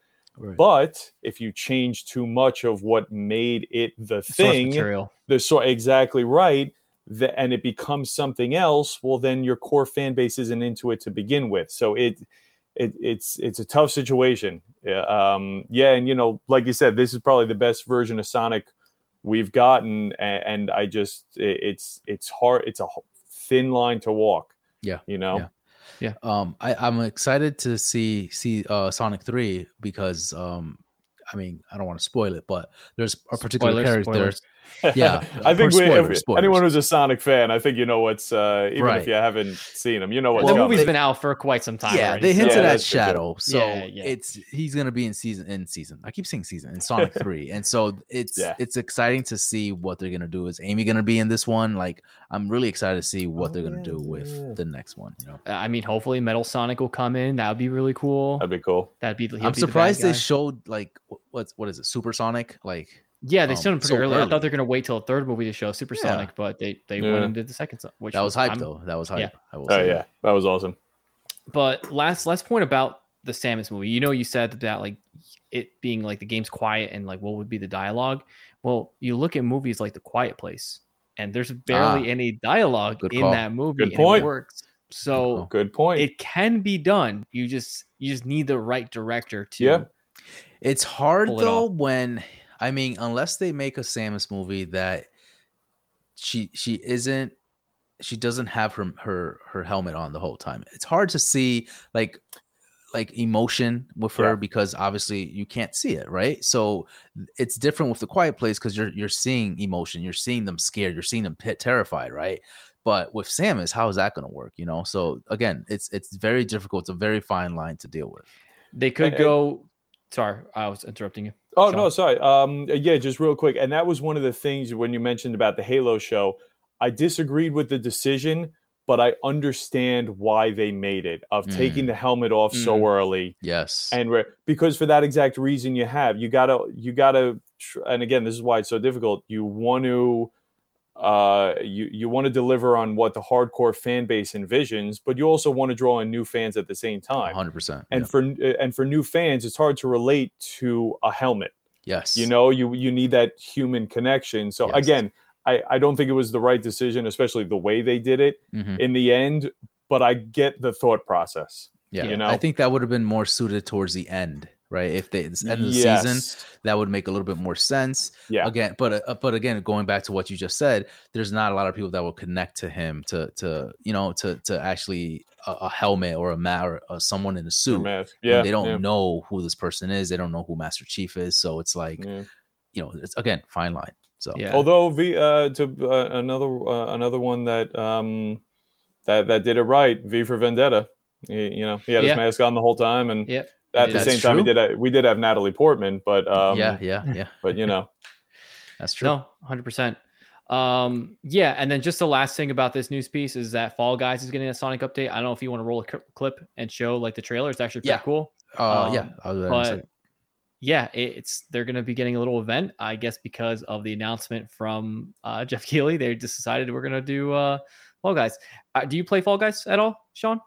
But if you change too much of what made it the Source thing, material the so exactly right the, and it becomes something else well then your core fan base isn't into it to begin with so it, it it's it's a tough situation yeah, um yeah and you know like you said this is probably the best version of sonic we've gotten and, and i just it's it's hard it's a thin line to walk Yeah, you know yeah. um, I, I'm excited to see see uh, Sonic Three because um, I mean I don't want to spoil it, but there's a particular Spoilers, character. spoilers. Yeah, i think we, spoilers, if- spoilers. anyone who's a sonic fan i think you know what's uh even Right. if you haven't seen them you know what. well, the Well, coming. movie's they- been out for quite some time Yeah, already, they so- hinted Yeah, at that's for. Shadow, so Yeah, yeah. it's he's gonna be in season in season. I keep saying season in Sonic Three, and so it's Yeah. it's exciting to see what they're gonna do. Is Amy gonna be in this one? Like, I'm really excited to see what Oh, they're gonna yeah, do with yeah. the next one. You know, i mean hopefully metal sonic will come in that would be really cool that'd be cool that'd be he'll I'm be the surprised they showed like what's what is it, Supersonic? Like, yeah they um, showed him pretty so early. i thought they're gonna wait till a third movie to show supersonic Yeah. but they they Yeah. went and did the second so- which that was hype I'm- though. That was hype. yeah. I will oh say yeah that. that was awesome But last last point about the Samus movie. You know, you said that like it being like the game's quiet and like what would be the dialogue. Well, you look at movies like The Quiet Place, and there's barely Ah, any dialogue good in call. that movie. Good and point. It works. So good point it can be done. You just you just need the right director to. Yeah. It's hard pull it though off. when I mean, unless they make a Samus movie that she she isn't she doesn't have her her her helmet on the whole time. It's hard to see like like emotion with her Yeah. because obviously you can't see it, right? So it's different with the quiet place because you're you're seeing emotion, you're seeing them scared, you're seeing them pit terrified, right? But with Samus, how is that going to work? You know, so again, it's it's very difficult. It's a very fine line to deal with. They could go. Sorry, I was interrupting you. Oh Sean? no, sorry. Um, yeah, just real quick, and that was one of the things when you mentioned about the Halo show. I disagreed with the decision, but I understand why they made it of taking Mm. the helmet off so early, Yes. and re- because for that exact reason, you have you gotta you gotta, tr- and again, this is why it's so difficult. You want to. Uh, you you want to deliver on what the hardcore fan base envisions, but you also want to draw in new fans at the same time. hundred percent. And for and for new fans, it's hard to relate to a helmet yes, you know you you need that human connection so Yes. again i i don't think it was the right decision especially the way they did it Mhm. in the end but i get the thought process yeah. you know? I think that would have been more suited towards the end, right? If they it's end of the season, that would make a little bit more sense. yeah Again, but uh, but again, going back to what you just said, there's not a lot of people that will connect to him to to you know to to actually a, a helmet or a mat or uh, someone in a suit. Math. when yeah they don't yeah, know who this person is. They don't know who Master Chief is. So it's like yeah. you know, it's again fine line. So Yeah. although v uh to uh, another uh, another one that um that that did it right v for vendetta he, you know he had Yeah. his mask on the whole time and Yep. At the That's same time he true. did uh, we did have natalie portman but um yeah, yeah, yeah. but you know That's true. No, hundred percent. Um, yeah, and then just the last thing about this news piece is that Fall Guys is getting a Sonic update. I don't know if you want to roll a clip and show like the trailer. It's actually pretty Yeah. cool. Uh, yeah, Um, I'll do that in a But yeah, it's they're going to be getting a little event, I guess, because of the announcement from uh, Geoff Keighley. They just decided we're going to do uh, Fall Guys. Uh, do you play Fall Guys at all, Sean?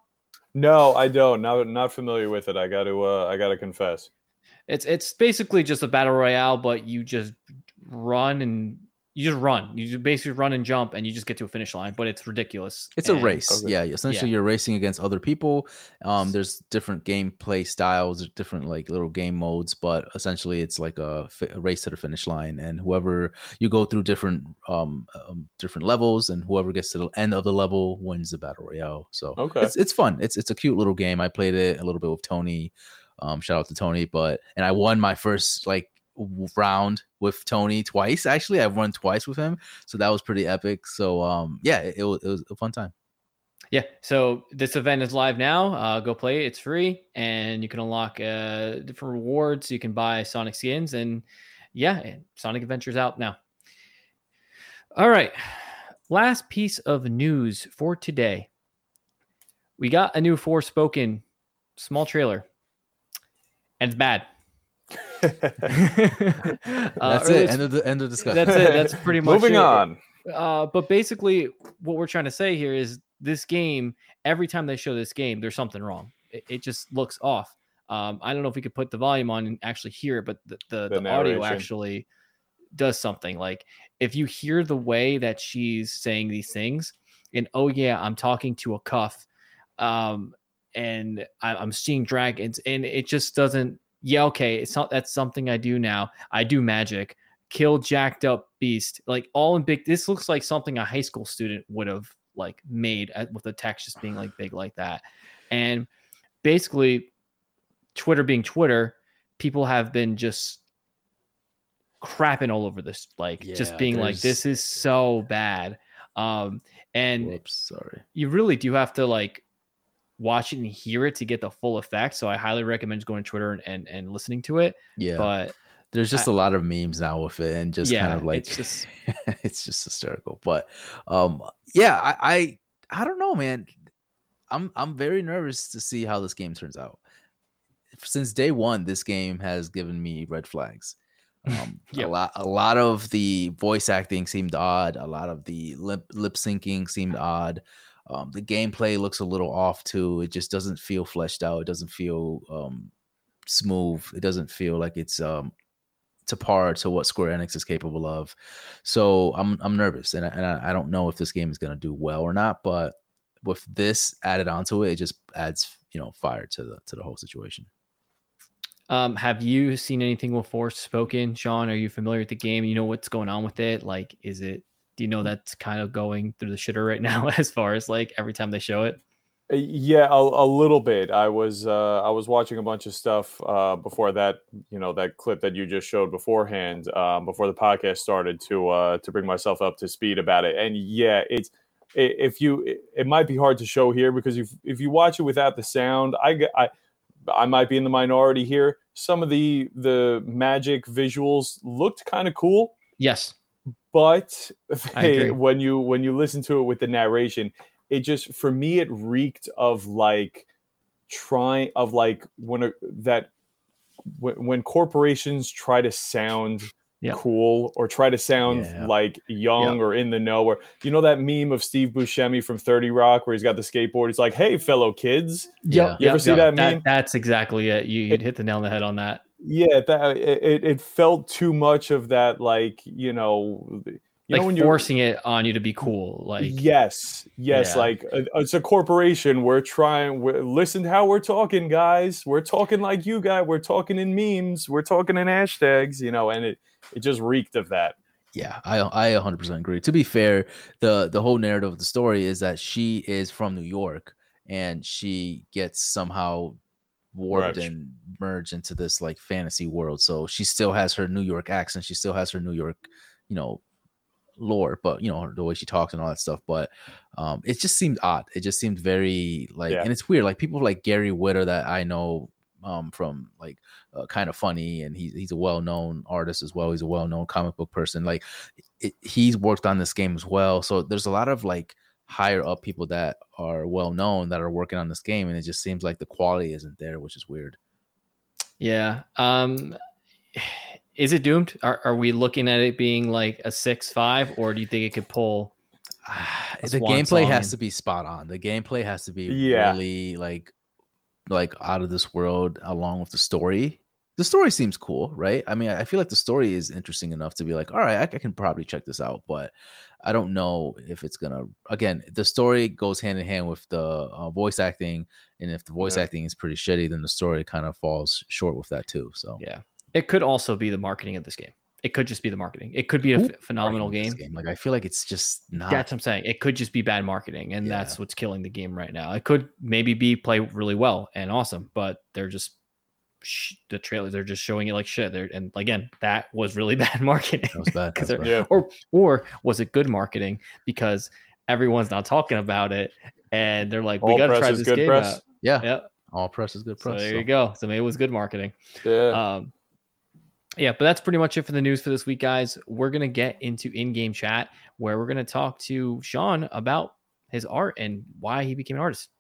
No i don't. Not not familiar with it i gotta uh i gotta confess. It's it's basically just a battle royale, but you just run and you just run. You just basically run and jump, and you just get to a finish line. But it's ridiculous. It's And- a race. Okay. Yeah, essentially Yeah. you're racing against other people. Um, there's different gameplay styles, different like little game modes, but essentially it's like a, fi- a race to the finish line. And whoever you go through different um, um different levels, and whoever gets to the end of the level wins the battle royale. So Okay. it's it's fun. It's it's a cute little game. I played it a little bit with Tony. Um, shout out to Tony, but and I won my first like w- round with Tony twice. Actually, I've won twice with him, so that was pretty epic. So um, yeah, it, it was it was a fun time. Yeah. So this event is live now. Uh, go play it. It's free, and you can unlock uh, different rewards. You can buy Sonic skins, and yeah, Sonic Adventures out now. All right. Last piece of news for today. We got a new Forspoken small trailer, and it's bad. Uh, That's earlier it. End of the end of discussion. That's it. That's pretty much Moving it. on. Uh, but basically, what we're trying to say here is this game. Every time they show this game, there's something wrong. It, it just looks off. Um, I don't know if we could put the volume on and actually hear it, but the the, The the, audio actually does something. Like if you hear the way that she's saying these things, and oh yeah, I'm talking to a cuff, um, and I, I'm seeing dragons, and it just doesn't. Yeah, okay, it's not. That's something I do now. I do magic kill jacked up beast like all in big this looks like something a high school student would have like made with the text just being like big like that and basically twitter being twitter people have been just crapping all over this like just Yeah, being like this is so bad um and Whoops, sorry. you really do have to like watch it and hear it to get the full effect so i highly recommend just going to twitter and, and, and listening to it Yeah, but there's just I- a lot of memes now with it, and just kind of like it's just- it's just hysterical. But um, yeah, I, I I don't know, man. I'm I'm very nervous to see how this game turns out. Since day one, this game has given me red flags. Um, Yep. A lot, a lot of the voice acting seemed odd. A lot of the lip lip syncing seemed odd. Um, the gameplay looks a little off too. It just doesn't feel fleshed out. It doesn't feel um, smooth. It doesn't feel like it's um, to par to what Square Enix is capable of. So I'm I'm nervous, and I, and I don't know if this game is going to do well or not. But with this added onto it, it just adds you know fire to the to the whole situation. Um, have you seen anything with Forspoken, Sean? Are you familiar with the game? You know what's going on with it? Like, is it? Do you know that's kind of going through the shitter right now as far as like every time they show it? Uh, Yeah, a, a little bit. I was uh, I was watching a bunch of stuff uh, before that. You know that clip that you just showed beforehand, um, before the podcast started, to uh, to bring myself up to speed about it. And yeah, it's if you it, it might be hard to show here because if if you watch it without the sound, I I I might be in the minority here. Some of the the magic visuals looked kind of cool Yes. But they- when you when you listen to it with the narration it just for me it reeked of like trying of like when a, that when, when corporations try to sound Yeah. cool or try to sound Yeah. like young or in the know or you know that meme of Steve Buscemi from 30 Rock where he's got the skateboard he's like hey fellow kids Yeah. You ever see that meme? That's exactly it. You you'd hit the nail on the head on that. Yeah that it, it- it felt too much of that like you know you like know when you're forcing it on you to be cool. Like yes yes Yeah. like uh, it's a corporation we're trying we're, listen to how we're talking guys we're talking like you guys we're talking in memes we're talking in hashtags you know and it it just reeked of that Yeah, I I 100% agree. To be fair, the the whole narrative of the story is that she is from New York and she gets somehow warped Merged. and merged into this like fantasy world. So she still has her New York accent, she still has her New York, you know, lore, but you know, the way she talks and all that stuff, but um it just seemed odd. It just seemed very like Yeah. and it's weird like people like Gary Whitta that I know um from like uh, Kinda Funny and he's he's a well-known artist as well he's a well-known comic book person like it, he's worked on this game as well so there's a lot of like higher up people that are well known that are working on this game and it just seems like the quality isn't there which is weird yeah. Um is it doomed? Are, are we looking at it being like a six five, or do you think it could pull? A the gameplay song. has to be spot on the gameplay has to be Yeah. really like like out of this world along with the story the story seems cool, right? I mean, I feel like the story is interesting enough to be like, all right, I, I can probably check this out, but I don't know if it's gonna. Again, the story goes hand in hand with the uh, voice acting, and if the voice Yeah. acting is pretty shitty, then the story kind of falls short with that too. So Yeah. It could also be the marketing of this game. It could just be the marketing. It could be a phenomenal This game. Like I feel like it's just not. That's what I'm saying. It could just be bad marketing, and Yeah. that's what's killing the game right now. It could maybe be play really well and awesome, but they're just sh- the trailers. They're just showing it like shit. They're, and again, that was really bad marketing. that was bad. 'Cause That was bad. Yeah. or or was it good marketing because everyone's not talking about it, and they're like, we All got to try this good game press. out. Yeah, Yeah. all press is good press. So press. there so. you go. So maybe it was good marketing. Yeah. Um, yeah, but that's pretty much it for the news for this week, guys. We're gonna get into in-game chat where we're gonna talk to Sean about his art and why he became an artist.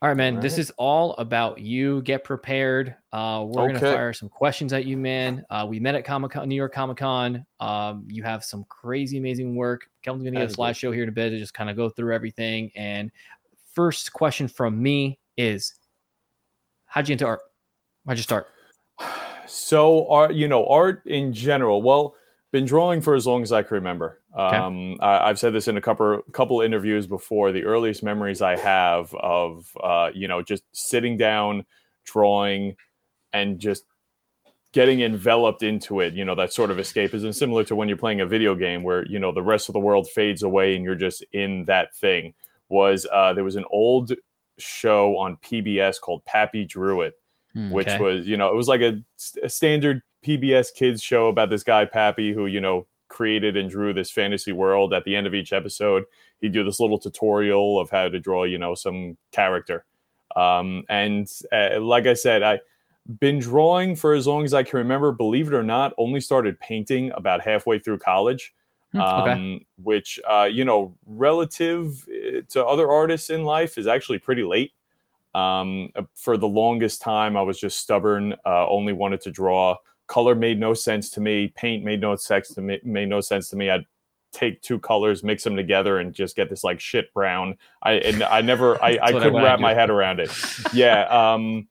All right, man. This is all about you. Get prepared. Uh, we're gonna fire some questions at you, man. Uh, we met at Comic Con, New York Comic Con. Um, you have some crazy, amazing work. Kelvin's gonna get a slideshow here in a bit to just kind of go through everything. And first question from me is, how'd you into art? How'd you start? So art, you know, art in general. Well, been drawing for as long as I can remember. Um, I, I've said this in a couple couple interviews before. The earliest memories I have of, uh, you know, just sitting down, drawing, and just getting enveloped into it. You know, that sort of escapism, similar to when you're playing a video game where you know the rest of the world fades away and you're just in that thing. Was uh, there was an old show on PBS called Pappy Drew It Hmm, which Okay. was you know it was like a, a standard PBS kids show about this guy Pappy who you know created and drew this fantasy world. At the end of each episode, he'd do this little tutorial of how to draw you know some character. Um, and uh, like I said, I been drawing for as long as I can remember. Believe it or not, only started painting about halfway through college. Hmm, okay. Um, which uh, you know, relative uh, to other artists in life, is actually pretty late. Um, uh, for the longest time, I was just stubborn. Uh, only wanted to draw. Color made no sense to me. Paint made no sense to me. Made no sense to me. I'd take two colors, mix them together, and just get this like shit brown. I and I never. I, I I couldn't wanna wrap my head around it. Yeah. Um.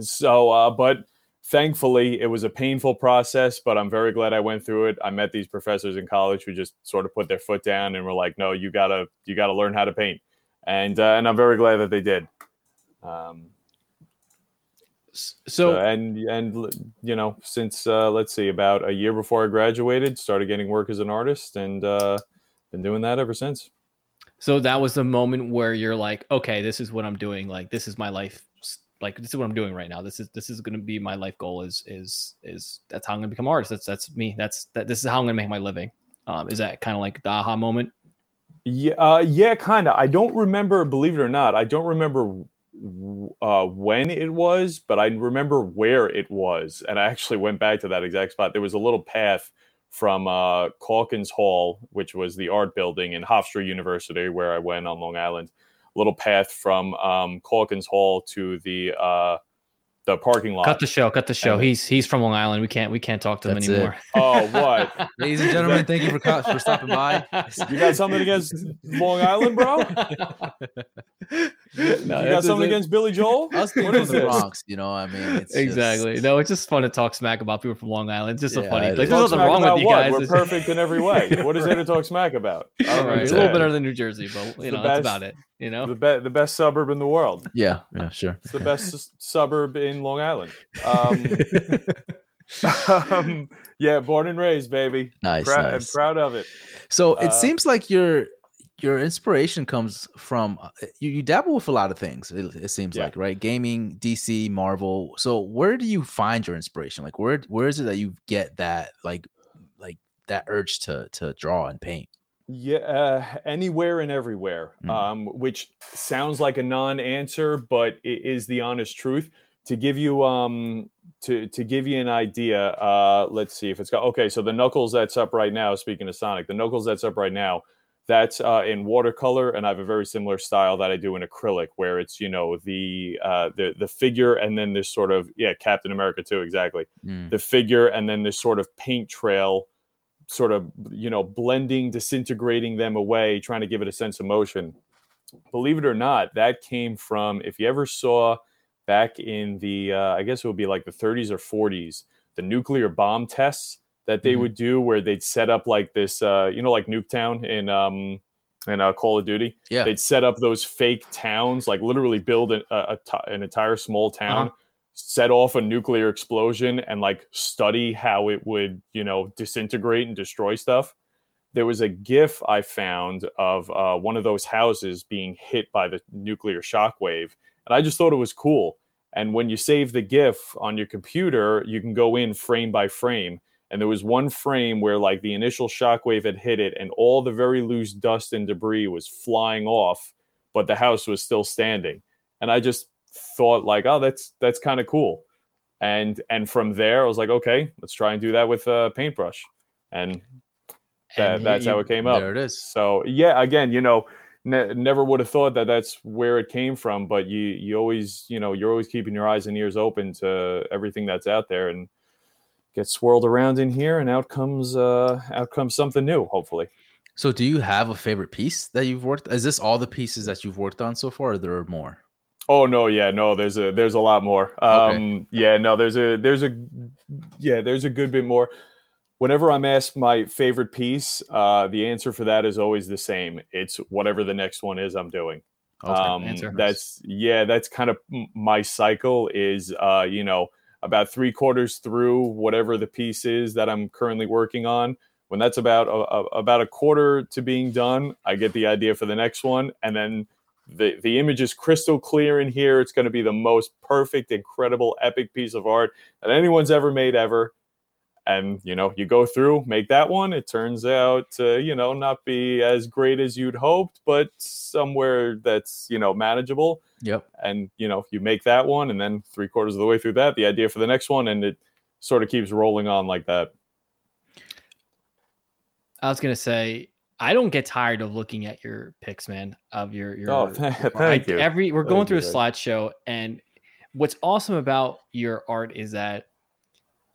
So, uh, but thankfully, it was a painful process. But I'm very glad I went through it. I met these professors in college who just sort of put their foot down and were like, "No, you gotta, you gotta learn how to paint." And uh, and I'm very glad that they did. Um, so, So, and and you know, since uh, let's see, about a year before I graduated, started getting work as an artist, and uh, been doing that ever since. so that was the moment where you're like, okay, this is what I'm doing. Like, this is my life. Like, this is what I'm doing right now. This is this is going to be my life goal. Is is is that's how I'm going to become an artist. That's that's me. That's that. This is how I'm going to make my living. Um, is that kind of like the aha moment? Yeah, uh, yeah, kind of. I don't remember, believe it or not, I don't remember uh, when it was, but I remember where it was, and I actually went back to that exact spot. There was a little path from uh, Calkins Hall, which was the art building in Hofstra University, where I went on Long Island. A little path from um, Calkins Hall to the uh, the parking lot. Cut the show. Cut the show. And- He's he's from Long Island. We can't we can't talk to him That's it. anymore. oh, what? Ladies and gentlemen, thank you for co- for stopping by. You got something against Long Island, bro? You got something against Billy Joel? Us being What from is the this? Bronx, you know, I mean, it's just- Exactly. No, it's just fun to talk smack about people from Long Island. It's just so Yeah, funny. it Like, is. there's Talk nothing smack wong about with you what? guys. We're It's- perfect in every way. What is there to talk smack about? I All don't right, a understand. little better than New Jersey, but you the know that's best. about it. You know. The, be- the best suburb in the world. yeah, yeah, sure. It's the best suburb in Long Island. Um, um, yeah, born and raised, baby. Nice, Prou- I'm nice. proud of it. So it Uh, seems like your your inspiration comes from uh, you, you dabble with a lot of things. It, it seems Yeah. like right, gaming, DC, Marvel. So where do you find your inspiration? Like where where is it that you get that like like that urge to to draw and paint? Yeah, uh, anywhere and everywhere, Mm. um, which sounds like a non-answer, but it is the honest truth. To give you um to to give you an idea, uh, let's see if it's got okay. So the knuckles that's up right now. Speaking of Sonic, the knuckles that's up right now, that's uh, in watercolor, and I have a very similar style that I do in acrylic, where it's you know the uh, the the figure, and then this sort of yeah Captain America too, exactly Mm. the figure and then this sort of paint trail sort of you know blending disintegrating them away trying to give it a sense of motion believe it or not that came from if you ever saw back in the uh, I guess it would be like the 30s or 40s, the nuclear bomb tests that they Mhm. would do where they'd set up like this, uh, you know, like Nuketown in um in uh, Call of Duty. Yeah. They'd set up those fake towns, like literally build an, a, a t- an entire small town, Uh-huh. Set off a nuclear explosion, and like study how it would, you know, disintegrate and destroy stuff. There was a GIF I found of uh, one of those houses being hit by the nuclear shockwave, and I just thought it was cool. And when you save the GIF on your computer, you can go in frame by frame. And there was one frame where like the initial shockwave had hit it, and all the very loose dust and debris was flying off, but the house was still standing. And I just thought like, oh, that's that's kind of cool. And and from there, I was like, okay, let's try and do that with a paintbrush. And that, And that's how it came up. There it is. So yeah, again, you know, ne- never would have thought that that's where it came from, but you you always you know you're always keeping your eyes and ears open to everything that's out there and get swirled around in here, and out comes uh out comes something new, hopefully. So, do you have a favorite piece that you've worked? Is this all the pieces that you've worked on so far, or there are more? Oh no, yeah, no, there's a there's a lot more. Um yeah, no, there's a there's a yeah, there's a good bit more. Whenever I'm asked my favorite piece, uh the answer for that is always the same. It's whatever the next one is I'm doing. Um answer. that's yeah that's kind of my cycle is uh you know about three quarters through whatever the piece is that i'm currently working on when that's about a, a- about a quarter to being done i get the idea for the next one and then the the image is crystal clear in here. It's going to be the most perfect incredible epic piece of art that anyone's ever made ever. And you know you go through make that one. It turns out to you know not be as great as you'd hoped but somewhere that's you know manageable. Yep. and you know you make that one and then three quarters of the way through that the idea for the next one and it sort of keeps rolling on like that. I was gonna say I don't get tired of looking at your pics, man. Of your your Oh, th- your- thank I- you. Every we're Thank going you, through a slideshow, and what's awesome about your art is that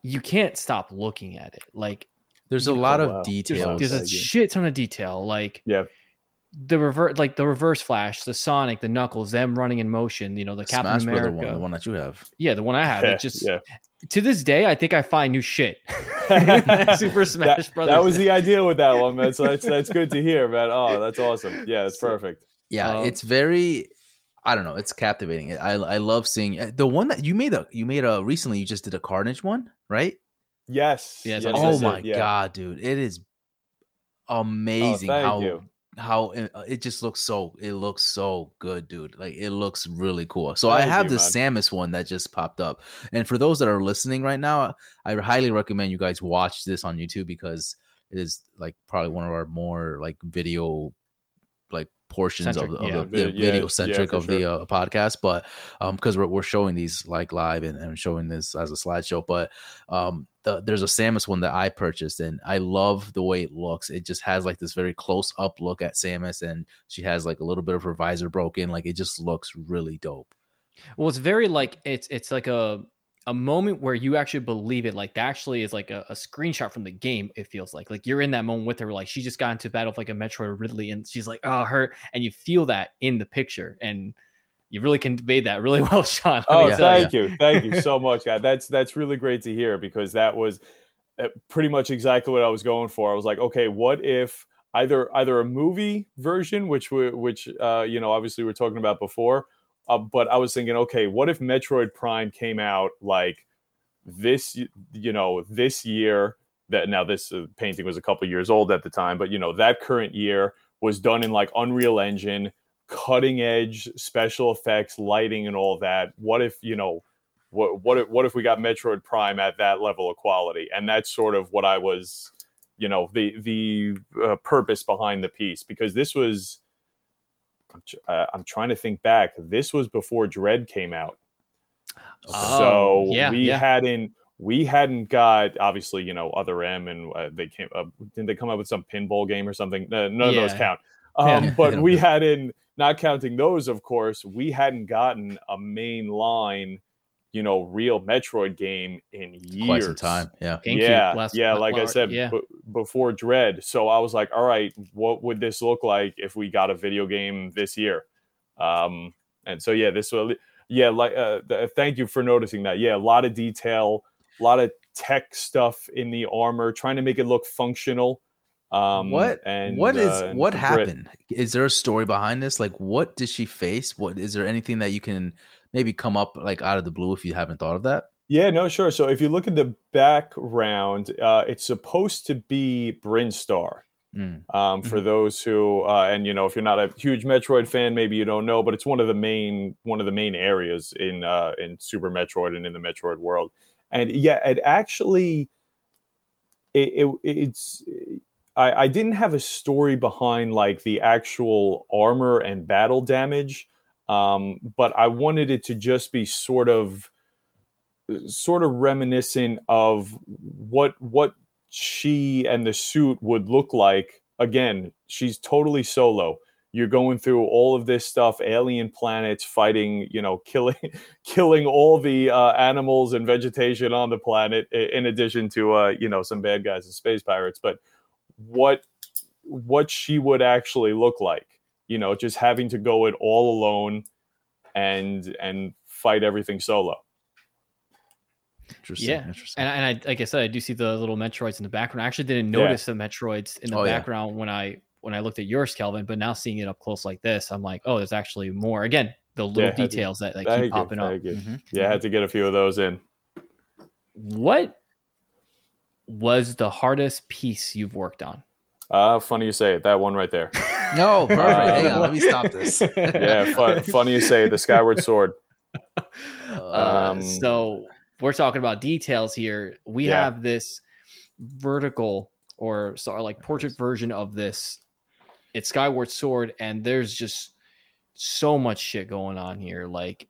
you can't stop looking at it. Like There's a You- lot oh, of wow. there's, there's a shit ton of detail. Like Yeah. The reverse, like the reverse flash, the Sonic, the Knuckles, them running in motion. You know, the Captain Smash Brother America. one, the one that you have. Yeah, the one I have. yeah, It just yeah. to this day, I think I find new shit. Super Smash that, Brothers. that was the idea with that one man so that's that's good to hear man oh that's awesome yeah it's perfect Yeah, Um, it's very. I don't know. It's captivating. I I love seeing uh, the one that you made a you made a recently. You just did a Carnage one, right? yes Yes, yes, oh yes, my yeah. god, dude! It is oh, amazing thank how you. How it, uh, it just looks so it looks so good, dude. Like it looks really cool. So I Thank have the. Samus one that just popped up, and for those that are listening right now, I highly recommend you guys watch this on YouTube because it is like probably one of our more like video like portions Centric, of, the- of yeah. the, the yeah, video centric for of the uh, podcast but um because we're, we're showing these like live and, and showing this as a slideshow but um the, there's a samus one that i purchased and i love the way it looks. It just has like this very close up look at samus and she has like a little bit of her visor broken. Like it just looks really dope. Well, it's very like it's it's like a a moment where you actually believe it. Like that actually is like a, a screenshot from the game. It feels like like you're in that moment with her. Like she just got into battle with like a Metroid Ridley, and she's like, oh, her, and you feel that in the picture, and you really conveyed that really well, Sean. Oh, thank you, thank you so much, guy. That's that's really great to hear because that was uh, pretty much exactly what I was going for. I was like, okay, what if either either a movie version, which we, which uh, you know obviously we are talking about before, uh, but I was thinking, okay, what if Metroid Prime came out like this, you know, this year? That now this uh, painting was a couple years old at the time, but you know that current year was done in like Unreal Engine cutting edge special effects, lighting, and all that. What if you know, what what if, what if we got Metroid Prime at that level of quality? And that's sort of what I was, you know, the the uh, purpose behind the piece because this was. I'm, uh, I'm trying to think back. This was before Dread came out, Oh, so yeah, we yeah. hadn't we hadn't got obviously you know other M and uh, they came up didn't they come up with some pinball game or something? Uh, none of those count. Um, but we hadn't not counting those, of course, we hadn't gotten a main line, you know, real Metroid game in years. quite some time yeah GameCube yeah, last- yeah. la- Like I said, yeah. b- before Dread. So I was like, all right, what would this look like if we got a video game this year? Um, and so yeah, this will. Yeah, like uh, th- thank you for noticing that. Yeah, a lot of detail, a lot of tech stuff in the armor, trying to make it look functional. Um, what and what is uh, and what grit. happened? Is there a story behind this? Like, what did she face? What is there anything that you can maybe come up like out of the blue if you haven't thought of that? Yeah, no, sure. So if you look at the background, uh, it's supposed to be Brinstar. Mm. Um, for those who, uh, and you know, if you're not a huge Metroid fan, maybe you don't know, but it's one of the main one of the main areas in uh, in Super Metroid and in the Metroid world. And yeah, it actually, it, it it's. I, I didn't have a story behind like the actual armor and battle damage, um, but I wanted it to just be sort of sort of reminiscent of what what she and the suit would look like. Again she's totally solo. You're going through all of this stuff alien planets fighting you know killing killing all the uh, animals and vegetation on the planet in addition to uh, you know some bad guys and space pirates. But what what she would actually look like you know just having to go it all alone and and fight everything solo Interesting. Yeah, Interesting. And, I- and I, like I said, I do see the little Metroids in the background. I actually didn't Yeah. notice the Metroids in the Oh, yeah. background when I when I looked at yours, Kelvin. But now seeing it up close like this, I'm like, oh, there's actually more. Again, the little Yeah, I did- details that, that keep you, popping up. thank you. Mhm. yeah i had to get a few of those in What was the hardest piece you've worked on? uh funny you say it that one right there No, perfect. Hang on, let me stop this. yeah fun, funny you say the skyward sword Uh, Um, so we're talking about details here. We Yeah. have this vertical or so like portrait version of this. It's Skyward Sword, and there's just so much shit going on here. Like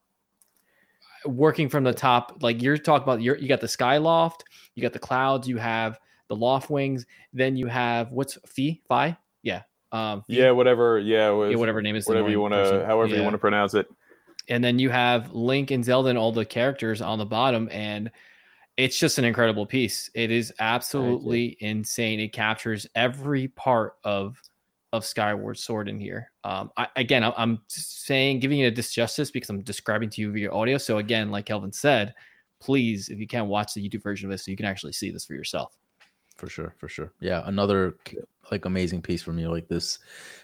working from the top, like you're talking about. You're, you got the Skyloft, you got the clouds, you have the Loftwings, then you have what's Phi Phi? Yeah, um, yeah whatever yeah, yeah, whatever name is whatever you want to however you want to pronounce it and then you have Link and Zelda and all the characters on the bottom, and it's just an incredible piece. It is absolutely insane. It captures every part of of Skyward Sword in here. Um, I, again, I- I'm saying giving it a disjustice because I'm describing to you via audio. So again, like Kelvin said, please, if you can, watch the YouTube version of this so you can actually see this for yourself. For sure for sure yeah another like amazing piece for me like this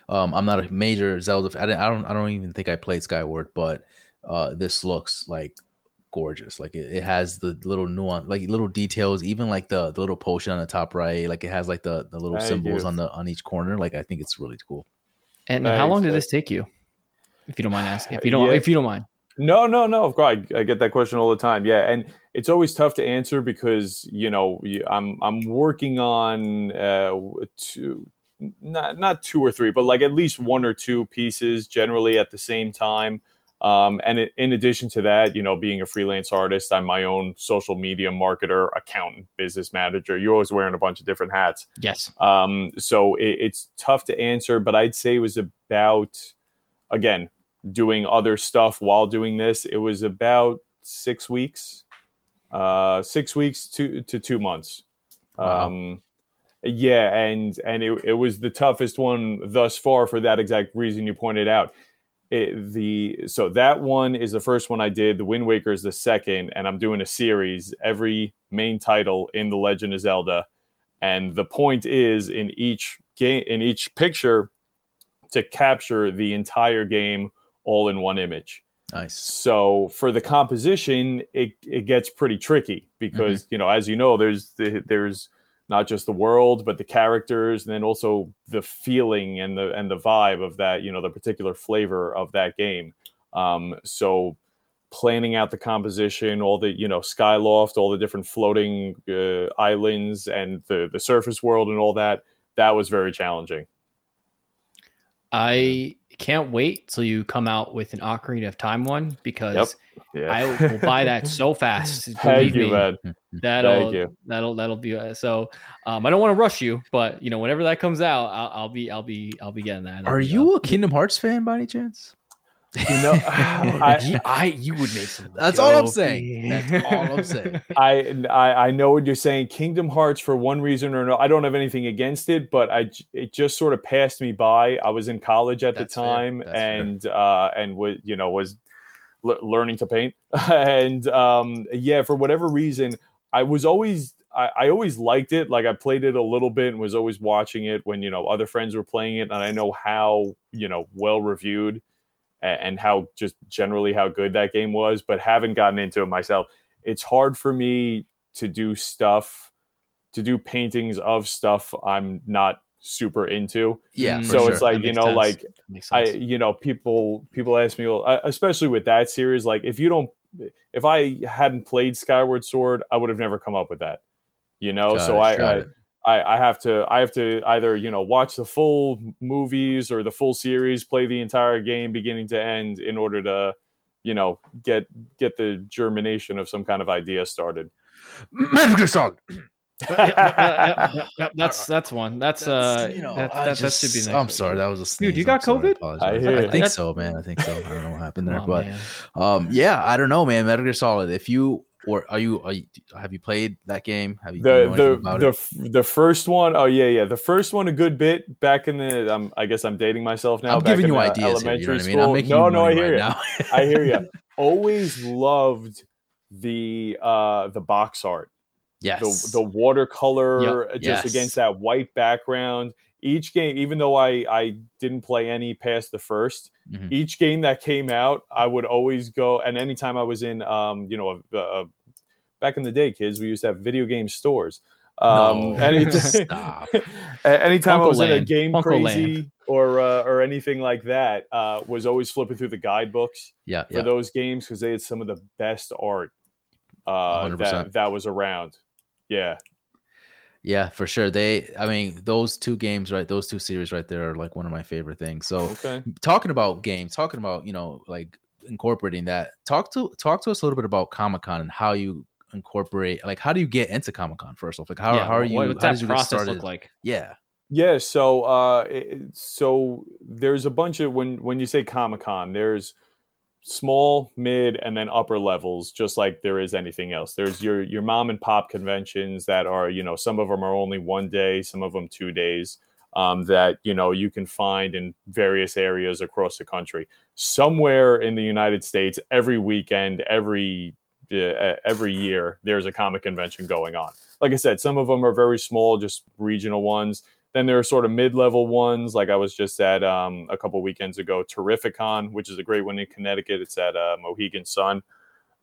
um i'm not a major zelda fan. I, didn't, I don't i don't even think i played skyward but uh this looks like gorgeous like it, it has the little nuance like little details even like the, the little potion on the top right like it has like the the little Thank symbols you. on the on each corner like i think it's really cool And how long did this take you? If you don't mind asking, if you don't, Yeah. if you don't mind. No, no, no. Of course, I, I get that question all the time. Yeah, and it's always tough to answer because you know I'm I'm working on uh, two, not not two or three, but like at least one or two pieces generally at the same time. Um, and i- in addition to that, you know, being a freelance artist, I'm my own social media marketer, accountant, business manager. You're always wearing a bunch of different hats. Yes. Um, so it, it's tough to answer, but I'd say it was about, again, doing other stuff while doing this. It was about six weeks, uh, six weeks to, to two months. Wow. Um, yeah, and and it, it was the toughest one thus far for that exact reason you pointed out. It, the so that one is the first one I did. The Wind Waker is the second, and I'm doing a series. Every main title in the Legend of Zelda, and the point is in each game in each picture to capture the entire game all in one image. nice So for the composition, it, it gets pretty tricky because you know, as you know, there's the, there's not just the world, but the characters, and then also the feeling and the and the vibe of that, you know, the particular flavor of that game. Um, so planning out the composition, all the you know skyloft, all the different floating uh, islands, and the the surface world, and all that, that was very challenging. I can't wait till you come out with an Ocarina of Time one because Yeah, I will buy that so fast. Thank you, me. man. That'll Thank you. that'll that'll be uh, so. Um, I don't want to rush you, but you know, whenever that comes out, I'll, I'll be I'll be I'll be getting that. are you a kingdom hearts fan by any chance You know, I- You- I you would make some. That's all I'm saying. That's all I'm saying. I, I I know what you're saying. Kingdom Hearts, for one reason or another, I don't have anything against it, but I it just sort of passed me by. I was in college at That's the time, That's fair. and uh, and was you know was l- learning to paint. and um, yeah, for whatever reason, I was always I, I, always liked it. Like I played it a little bit and was always watching it when you know other friends were playing it, and I know how you know well reviewed and, and how just generally how good that game was, but haven't gotten into it myself. It's hard for me to do stuff to do paintings of stuff I'm not super into. Yeah. Mm. So sure. it's like you know, sense. like I, you know, people people ask me, well, especially with that series, like if you don't, if I hadn't played Skyward Sword, I would have never come up with that. You know, Got so it, I, got I. I I have to I have to either you know watch the full movies or the full series, play the entire game beginning to end in order to you know get get the germination of some kind of idea started. Metal Gear Solid. that's that's one. That's, uh, you know, that, I that, that should be. just- next I'm week. sorry, that was a sneeze. Dude, you I'm got sorry, COVID? apologize. I I think That's- so, man. I think so. I don't know what happened there, Oh, but man. um, yeah, I don't know, man. Metal Gear Solid. If you or are you, are you have you played that game? Have you do you know the the about the, f- the first one oh yeah yeah the first one a good bit back in the um, I guess I'm dating myself now I'm back giving in you ideas here. You know elementary I mean? school I'm no you no I hear right you. I hear you always loved the uh the box art yes. the the watercolor uh, just Yes. against that white background each game even though I I didn't play any past the first Mhm. each game that came out I would always go and anytime I was in um you know a, a, back in the day kids we used to have video game stores um No. any- Stop. anytime I Funko was in a game Funko crazy or uh, or anything like that uh was always flipping through the guidebooks yeah, for yeah. those games because they had some of the best art uh that that was around yeah Yeah, for sure. They, I mean, those two games, right? Those two series right there are like one of my favorite things. So, okay talking about games, talking about you know like incorporating that. Talk to talk to us a little bit about Comic Con and how you incorporate. Like, how do you get into Comic Con first off? Like, how, Yeah, how are what- you? What's how that did you process started? look like? Yeah, Yeah, so uh it- so there's a bunch of when when you say Comic-Con, there's small, mid, and then upper levels, just like there is anything else. There's your your mom and pop conventions that are, you know, some of them are only one day, some of them two days. Um, that you know you can find in various areas across the country. Somewhere in the United States, every weekend, every uh, every year, there's a comic convention going on. Like I said, some of them are very small, just regional ones. Then there are sort of mid-level ones, like I was just at um, a couple weekends ago, Terrificon, which is a great one in Connecticut. It's at uh, Mohegan Sun.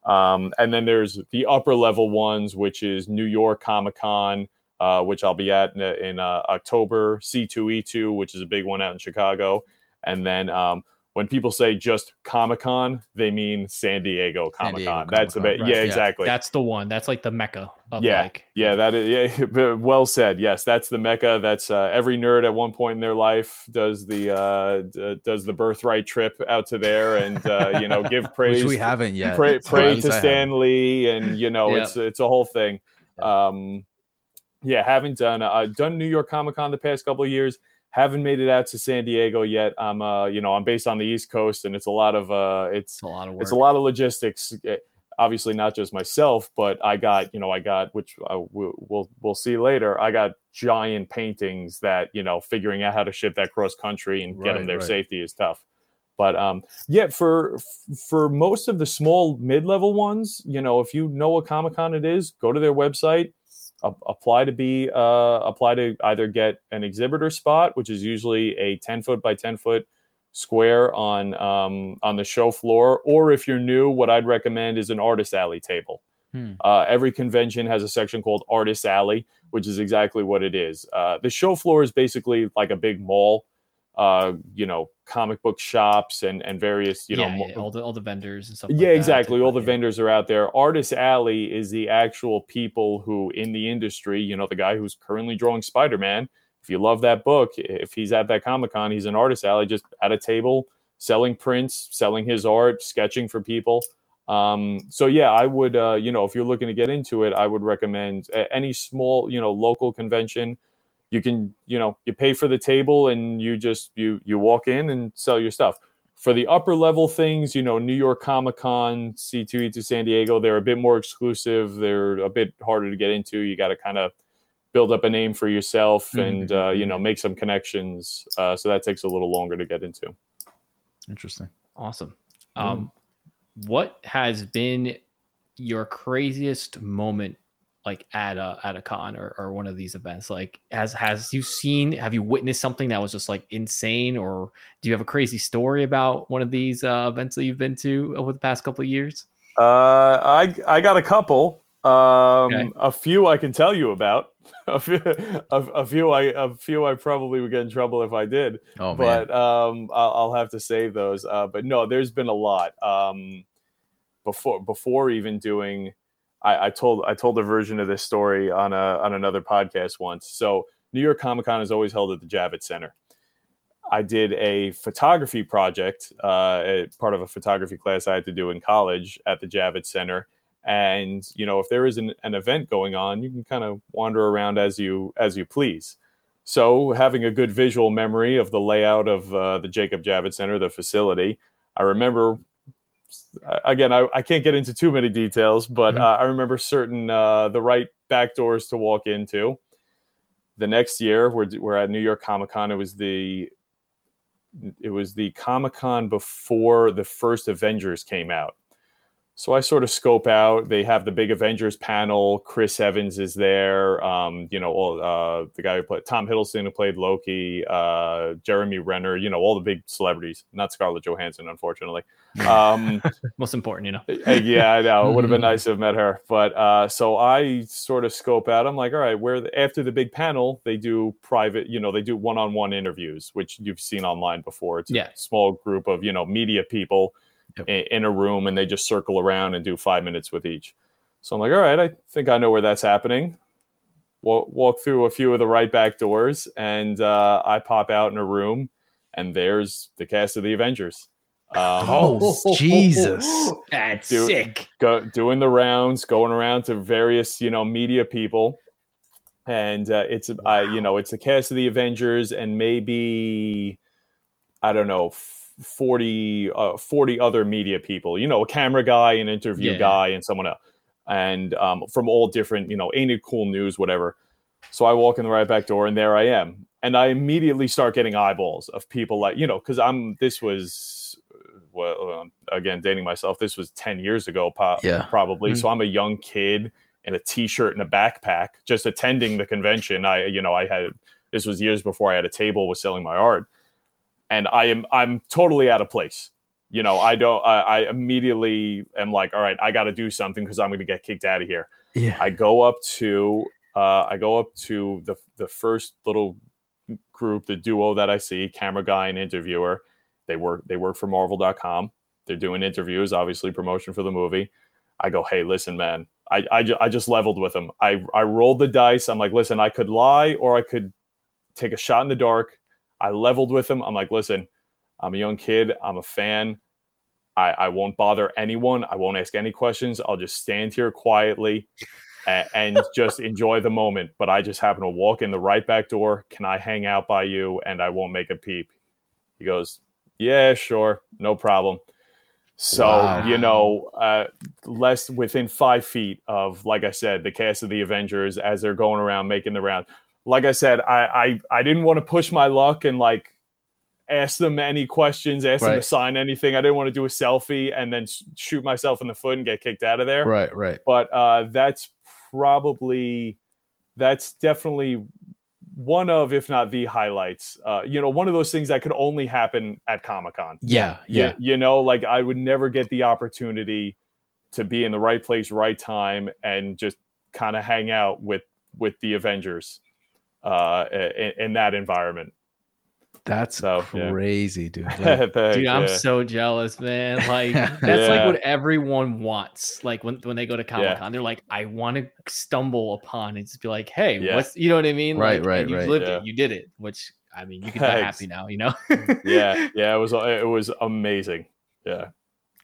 Um, and then there's the upper level ones, which is New York Comic Con, uh, which I'll be at in, in uh, October. C2E2, which is a big one out in Chicago. And then um, when people say just Comic Con, they mean San Diego Comic Con. That's a bit, Comic-Con, yeah, right, yeah. exactly. That's the one. That's like the mecca of Yeah, like Yeah, that is yeah, well said. Yes, that's the mecca. That's uh, every nerd at one point in their life does the uh, d- does the birthright trip out to there and uh, you know give praise which we haven't yet. pray, pray to Stan Lee and you know Yeah. it's it's a whole thing. Um, yeah, haven't done uh, done New York Comic Con the past couple of years. Haven't made it out to San Diego yet. I'm uh you know I'm based on the East Coast and it's a lot of uh it's it's a lot of work. it's a lot of logistics eh, obviously not just myself but i got you know i got which I, we'll, we'll we'll see later i got giant paintings that you know figuring out how to ship that cross country and get them Right, their right. safety is tough but um yeah for for most of the small mid-level ones you know if you know what comic-con it is go to their website apply to be uh apply to either get an exhibitor spot which is usually a 10 foot by 10 foot square on um, on the show floor, or if you're new, what I'd recommend is an artist alley table. Hmm. Uh, every convention has a section called Artist Alley, which is exactly what it is. Uh, the show floor is basically like a big mall, uh, you know, comic book shops and and various, you know, yeah, mo- yeah, all the all the vendors and stuff. like yeah, that. exactly. All the Yeah. vendors are out there. Artist Alley is the actual people who in the industry, you know, the guy who's currently drawing Spider Man. If you love that book, if he's at that Comic Con, he's an Artist Alley, just at a table selling prints, selling his art, sketching for people. Um, so yeah, I would, uh, you know, if you're looking to get into it, I would recommend any small, you know, local convention. You can, you know, you pay for the table and you just you you walk in and sell your stuff for the upper level things, you know, New York Comic Con, C2E2 San Diego, they're a bit more exclusive. They're a bit harder to get into. You got to kind of build up a name for yourself and, uh, you know, make some connections. Uh, so that takes a little longer to get into. Interesting. Awesome. Mm-hmm. Um, what has been your craziest moment like at a at a con or, or one of these events like has has you seen have you witnessed something that was just like insane or do you have a crazy story about one of these uh, events that you've been to over the past couple of years? Uh i i got a couple um okay. a few i can tell you about. A few, a, a, few i a few i probably would get in trouble if i did oh, but um I'll, I'll, have to save those uh but no there's been a lot um before before even doing I, I told I told a version of this story on a on another podcast once. So New York Comic Con is always held at the Javits Center. I did a photography project, uh, part of a photography class I had to do in college at the Javits Center. And you know, if there is an, an event going on, you can kind of wander around as you as you please. So, having a good visual memory of the layout of uh, the Jacob Javits Center, the facility, I remember again, I, I can't get into too many details, but mm-hmm. uh, I remember certain uh, the right back doors to walk into. The next year, we're we're at New York Comic Con. It was the it was the Comic Con before the first Avengers came out. So I sort of scope out. They have the big Avengers panel. Chris Evans is there. Um, you know, all, uh, the guy who played Tom Hiddleston who played Loki, uh, Jeremy Renner. You know, all the big celebrities. Not Scarlett Johansson, unfortunately. Um, Most important, you know. yeah, I know. It would have been nice to have met her. But uh, so I sort of scope out. I'm like, all right, where the, after the big panel, they do private. You know, they do one-on-one interviews, which you've seen online before. It's yeah. a small group of you know media people yep. in a room and they just circle around and do five minutes with each. So I'm like, all right, I think I know where that's happening. Walk, walk through a few of the right back doors, and uh, I pop out in a room, and there's the cast of the Avengers. Um, oh Jesus, that's do, sick! Go, doing the rounds, going around to various you know media people, and uh, it's wow. uh, you know it's the cast of the Avengers, and maybe I don't know 40, uh, 40 other media people, you know, a camera guy, an interview yeah. guy, and someone else, and um, from all different, you know, ain't it cool news, whatever. So I walk in the right back door, and there I am, and I immediately start getting eyeballs of people like, you know, because I'm this was, well, um, again, dating myself. This was ten years ago, po- yeah. probably. Mm-hmm. So I'm a young kid in a t-shirt and a backpack, just attending the convention. I, you know, I had this was years before I had a table was selling my art and I am I'm totally out of place. You know, I don't. I, I immediately am like, all right, I got to do something because I'm going to get kicked out of here. Yeah. I go up to uh, I go up to the the first little group, the duo that I see, camera guy and interviewer. They work they work for Marvel.com. They're doing interviews, obviously promotion for the movie. I go, hey, listen, man, I I, ju- I just leveled with them. I I rolled the dice. I'm like, listen, I could lie or I could take a shot in the dark I leveled with him. I'm like, listen, I'm a young kid. I'm a fan. I, I won't bother anyone. I won't ask any questions. I'll just stand here quietly and, and just enjoy the moment. But I just happen to walk in the right back door. Can I hang out by you? And I won't make a peep. He goes, Yeah, sure. No problem. So, wow. you know, uh, less within five feet of, like I said, the cast of the Avengers as they're going around making the round like I said, I, I I didn't want to push my luck and like ask them any questions, ask right. them to sign anything. I didn't want to do a selfie and then shoot myself in the foot and get kicked out of there. Right, right. But uh, that's probably that's definitely one of, if not the highlights. Uh, you know, one of those things that could only happen at Comic Con. Yeah, yeah. You, you know, like I would never get the opportunity to be in the right place, right time, and just kind of hang out with with the Avengers uh, in, in that environment. That's so, crazy, yeah. dude. Like, dude, I'm yeah. so jealous, man. Like that's yeah. like what everyone wants. Like when, when they go to Comic Con, they're like, I want to stumble upon and just be like, hey, what's you know what I mean? Right, like, right, you right. lived it, you did it. Which I mean, you can be happy now, you know? yeah, yeah. It was it was amazing. Yeah,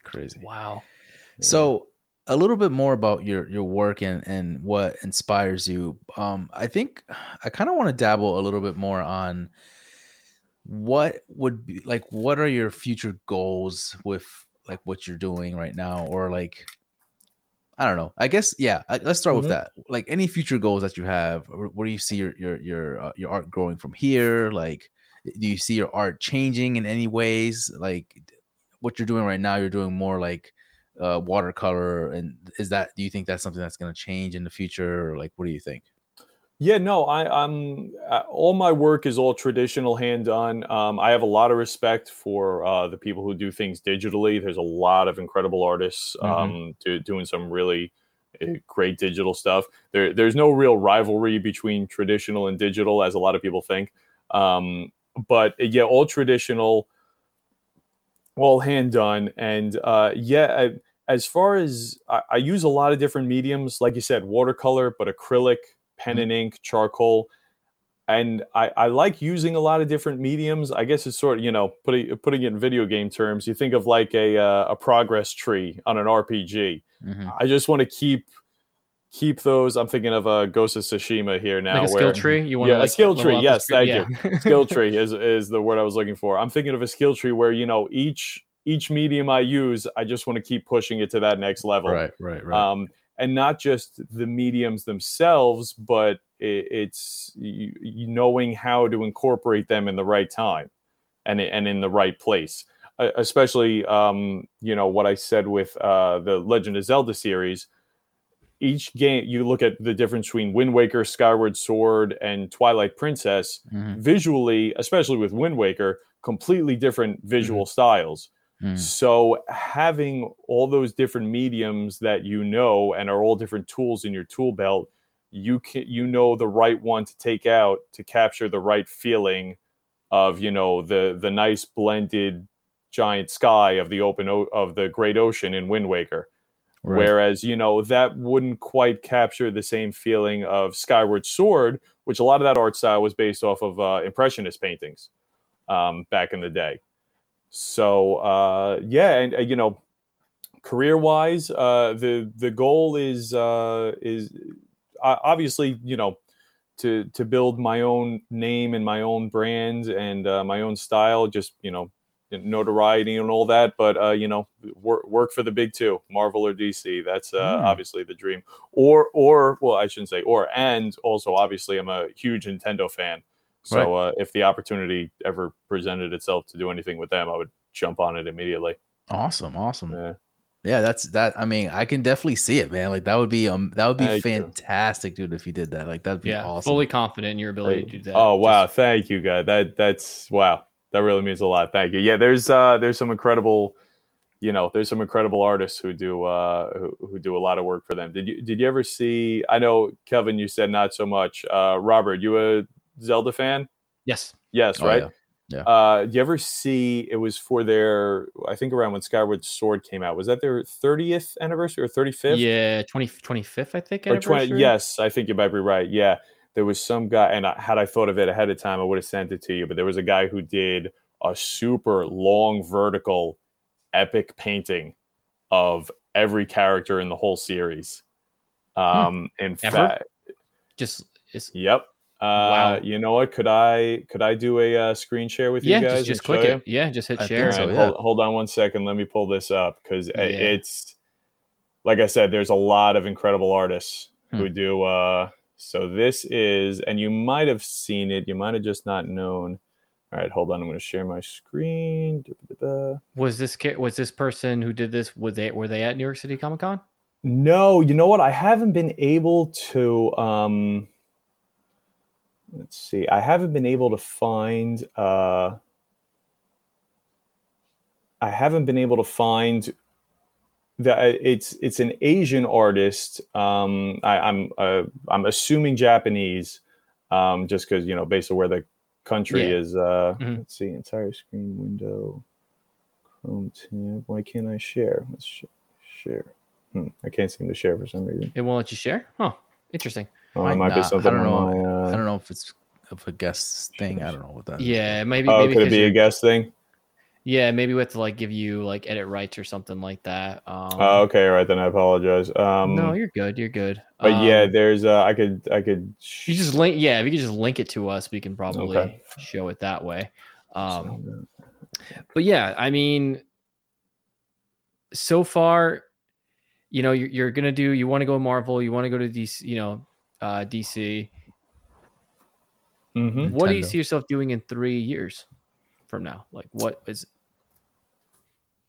crazy. Wow. So a little bit more about your your work and and what inspires you. Um, I think I kind of want to dabble a little bit more on what would be like what are your future goals with like what you're doing right now or like I don't know. I guess yeah. Let's start mm-hmm. with that. Like any future goals that you have, where do you see your your your uh, your art growing from here? Like, do you see your art changing in any ways? Like, what you're doing right now, you're doing more like uh, watercolor, and is that do you think that's something that's going to change in the future, or like what do you think? Yeah, no, I, I'm uh, all my work is all traditional hand done. Um, I have a lot of respect for uh, the people who do things digitally. There's a lot of incredible artists Mhm. um, do, doing some really uh, great digital stuff. There, there's no real rivalry between traditional and digital, as a lot of people think. Um, but uh, yeah, all traditional, all hand done, and uh, yeah. I, as far as I, I use a lot of different mediums, like you said, watercolor, but acrylic, pen and ink, charcoal, and I, I like using a lot of different mediums. I guess it's sort of you know putting putting it in video game terms. You think of like a uh, a progress tree on an RPG. Mhm. I just want to keep keep those. I'm thinking of a Ghost of Tsushima here now. like a skill tree. You want Yeah, to a skill tree, yes, thank yeah. skill tree is is the word I was looking for. I'm thinking of a skill tree where you know each each medium I use, I just want to keep pushing it to that next level. Right, right, right. Um, and not just the mediums themselves, but it, it's you, you knowing how to incorporate them in the right time and and in the right place. Uh, especially, um, you know what I said with uh, the Legend of Zelda series. Each game, you look at the difference between Wind Waker, Skyward Sword, and Twilight Princess. Mhm. Visually, especially with Wind Waker, completely different visual styles. Mm. So having all those different mediums that you know and are all different tools in your tool belt, you can you know the right one to take out to capture the right feeling of you know the the nice blended giant sky of the open o- of the great ocean in Wind Waker. Right. Whereas you know that wouldn't quite capture the same feeling of Skyward Sword, which a lot of that art style was based off of uh, impressionist paintings um, back in the day. So uh, yeah, and uh, you know, career wise, uh, the the goal is uh, is uh, obviously you know to to build my own name and my own brand and uh, my own style, just you know notoriety and all that. But uh, you know, work work for the big two, Marvel or DC. That's uh, Hmm. obviously the dream. Or or well, I shouldn't say or, and also obviously I'm a huge Nintendo fan. So uh, if the opportunity ever presented itself to do anything with them, I would jump on it immediately. Awesome, awesome. Yeah. Yeah, that's that. I mean, I can definitely see it, man. Like that would be um, that would be Thank you. fantastic, dude. If you did that, like that'd be yeah, awesome. fully confident in your ability to do that. Oh wow, Just- thank you, guy. That that's wow. That really means a lot. Thank you. Yeah, there's uh there's some incredible, you know, there's some incredible artists who do uh who, who do a lot of work for them. Did you did you ever see? I know Kevin, you said not so much. Uh, Robert, you a Zelda fan? yes. Yes, Oh, right. yeah. Yeah. Uh, do you ever see? It was for their, I think around when Skyward Sword came out. Was that their 30th anniversary or 35th? Yeah, 20, 25th, I think. or 20 yes i think you might be right yeah there was some guy and I, had i thought of it ahead of time i would have sent it to you but there was a guy who did a super long vertical epic painting of every character in the whole series um in Ever? fact Just it's yep uh Wow. you know what could i could i do a uh, screen share with yeah, you guys just, just click show you? it. Yeah, just hit I share. All so, yeah. hold, hold on one second. Let me pull this up because Yeah. it's like I said, there's a lot of incredible artists Hmm. who do. Uh, so this is, and you might have seen it. You might have just not known. All right, hold on. I'm going to share my screen. Da-da-da-da. Was this was this person who did this? Was they were they at New York City Comic Con? No, you know what? I haven't been able to. Um, let's see. I haven't been able to find. Uh, I haven't been able to find that it's it's an Asian artist. Um, I, I'm uh, I'm assuming Japanese, um, just because you know based on where the country Yeah. is. Uh, Mhm. Let's see, entire screen window, Chrome tab. Why can't I share? Let's sh- share. Hmm, I can't seem to share for some reason. It won't let you share. Huh. Interesting. Oh, Might it might be not. I don't know. my. I Uh, don't know if it's of a guest thing. I don't know what that. Yeah, maybe. oh, maybe could it 'cause be a you're- guest thing? Yeah, maybe we have to like give you like edit rights or something like that. Um, Oh, okay, all right then. I apologize. Um, no, you're good. You're good. but yeah, Um, there's. Uh, I could. I could. you just link. Yeah, if you could just link it to us, we can probably Okay. show it that way. Um, but yeah, I mean, so far, you know, you're, you're gonna do. You want to go Marvel. You want to go to these. You know, uh, DC. Mm-hmm. What do you see yourself doing in three years from now? Like, what is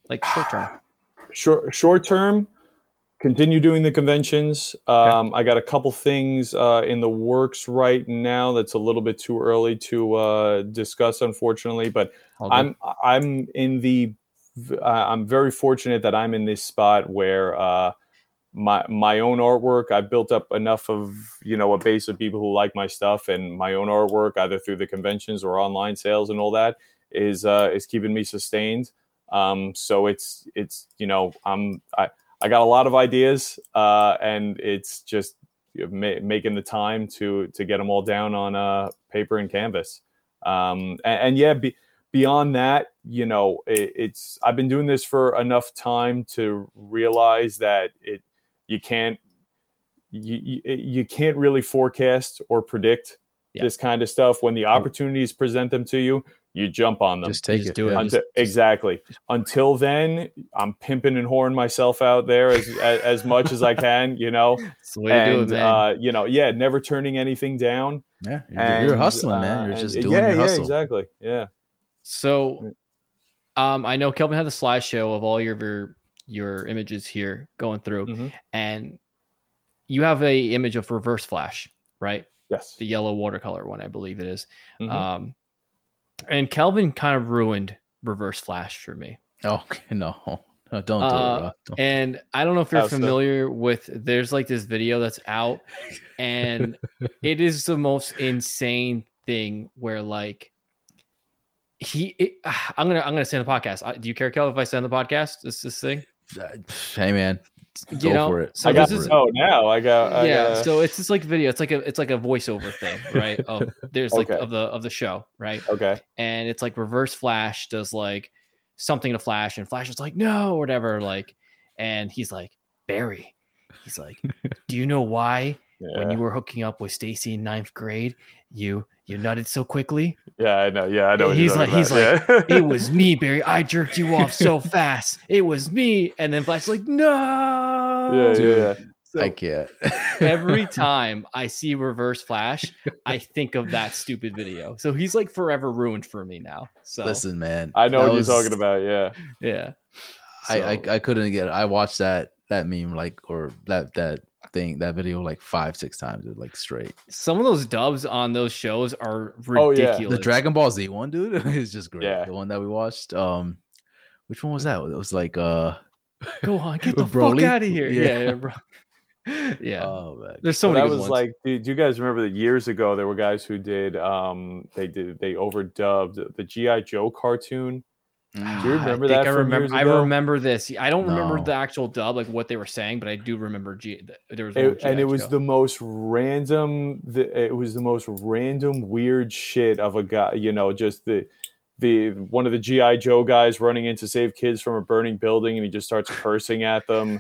like short term? short short term, continue doing the conventions. Um, I got a couple things uh, in the works right now that's a little bit too early to uh, discuss, unfortunately. But I'm I'm in the uh, I'm very fortunate that I'm in this spot where uh, my my own artwork I've built up enough of you know a base of people who like my stuff and my own artwork either through the conventions or online sales and all that is uh, is keeping me sustained. Um, so it's it's you know I'm I I got a lot of ideas uh, and it's just ma- making the time to to get them all down on uh, paper and canvas. Um, and, and yeah. Be, beyond that, you know, it, it's I've been doing this for enough time to realize that it you can't you you, you can't really forecast or predict Yeah. this kind of stuff when the opportunities present them to you. You jump on them. just take just it. do it. yeah. Until, exactly. Until then, I'm pimping and whoring myself out there as, as as much as I can, you know. That's the do it, And uh, you know, yeah, never turning anything down. Yeah, you're, you're And, hustling, man. uh, You're just doing yeah, your yeah, hustle. exactly. Yeah. So, um, I know Kelvin had the slideshow of all your your, your images here going through, Mhm. and you have a image of Reverse Flash, right? Yes. The yellow watercolor one, I believe it is. Mhm. Um, and Kelvin kind of ruined Reverse Flash for me. Oh no, no don't do Uh, it. Bro. Don't. And I don't know if you're How so? familiar with. There's like this video that's out, and it is the most insane thing where like he. It, I'm gonna I'm gonna say on the podcast. Uh, Do you care, Kel, if I send the podcast? This this thing. Uh, Hey man, You go know, for it. so I this got is- to know now. I got. I yeah gotta- so it's just like video it's like a it's like a voiceover thing right of there's like Okay. of the of the show right okay. and it's like reverse flash does like something to flash and flash is like no or whatever like and he's like barry he's like do you know why when you were hooking up with stacy in ninth grade you you nutted so quickly yeah, I know. Yeah, I know. He's like- he's about. like, Yeah. it was me barry i jerked you off so fast it was me and then flash like no yeah, yeah, Dude. yeah. So- I can't. every time I see reverse flash, I think of that stupid video. So he's like forever ruined for me now. So Listen, man. I know what was- you're talking about. Yeah. yeah. I, I I couldn't get. It. I watched that that meme like or that that thing that video like five six times like straight. some of those dubs on those shows are Oh, yeah. ridiculous. The Dragon Ball Z one, dude, is just great. Yeah. The one that we watched. Um, which one was that? It was like uh, Go on, get the fuck out of here. Yeah. Yeah, yeah, bro. yeah. oh man, There's so So many that was ones. like, do, do you guys remember that years ago there were guys who did, um, they did, they overdubbed the GI Joe cartoon. Mm. Do you Ah, remember I think that I remember. years I remember this. I don't remember the actual dub, like what they were saying, but I do remember. G- there was It- and it was Joe. the most random. The, it was the most random, weird shit of a guy. You know, just the the one of the GI Joe guys running in to save kids from a burning building, and he just starts cursing at them,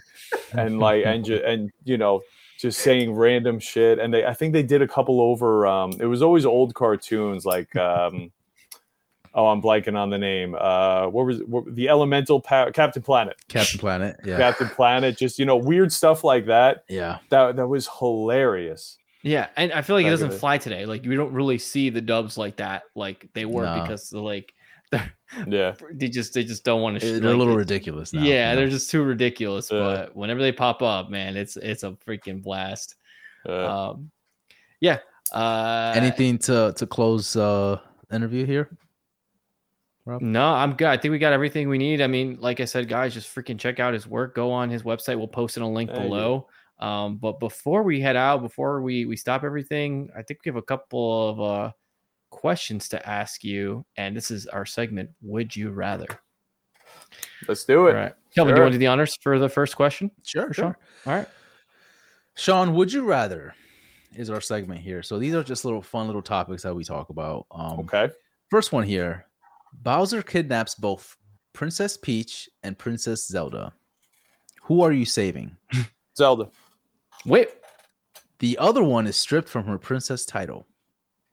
and like and ju- and you know just saying random shit. And they, I think they did a couple over. Um, it was always old cartoons like. Um, Oh, I'm blanking on the name. Uh, what was what, the Elemental Power Captain Planet? Captain Planet. Yeah, Captain Planet. Just you know, weird stuff like that. yeah. That that was hilarious. Yeah, and I feel like it Back in doesn't the- fly today. Like we don't really see the dubs like that, like they were No. because the like they're, Yeah. they just they just don't want to. They're a little ridiculous now. yeah, you know? they're just too ridiculous. Yeah. But whenever they pop up, man, it's it's a freaking blast. Uh, Um, yeah. Uh, anything to to close uh interview here. No, I'm good. I think we got everything we need. I mean, like I said, guys, just freaking check out his work. Go on his website. We'll post in a link Thank you. below. Um, but before we head out, before we we stop everything, I think we have a couple of uh questions to ask you. And this is our segment. Would you rather? let's do it. right, Kelvin, do you want to do the honors for the first question? Sure, sure. Sean? All right. Sean, would you rather is our segment here. So these are just little fun little topics that we talk about. Um, Okay. First one here Bowser kidnaps both Princess Peach and Princess Zelda. Who are you saving? Zelda. Wait. The other one is stripped from her princess title.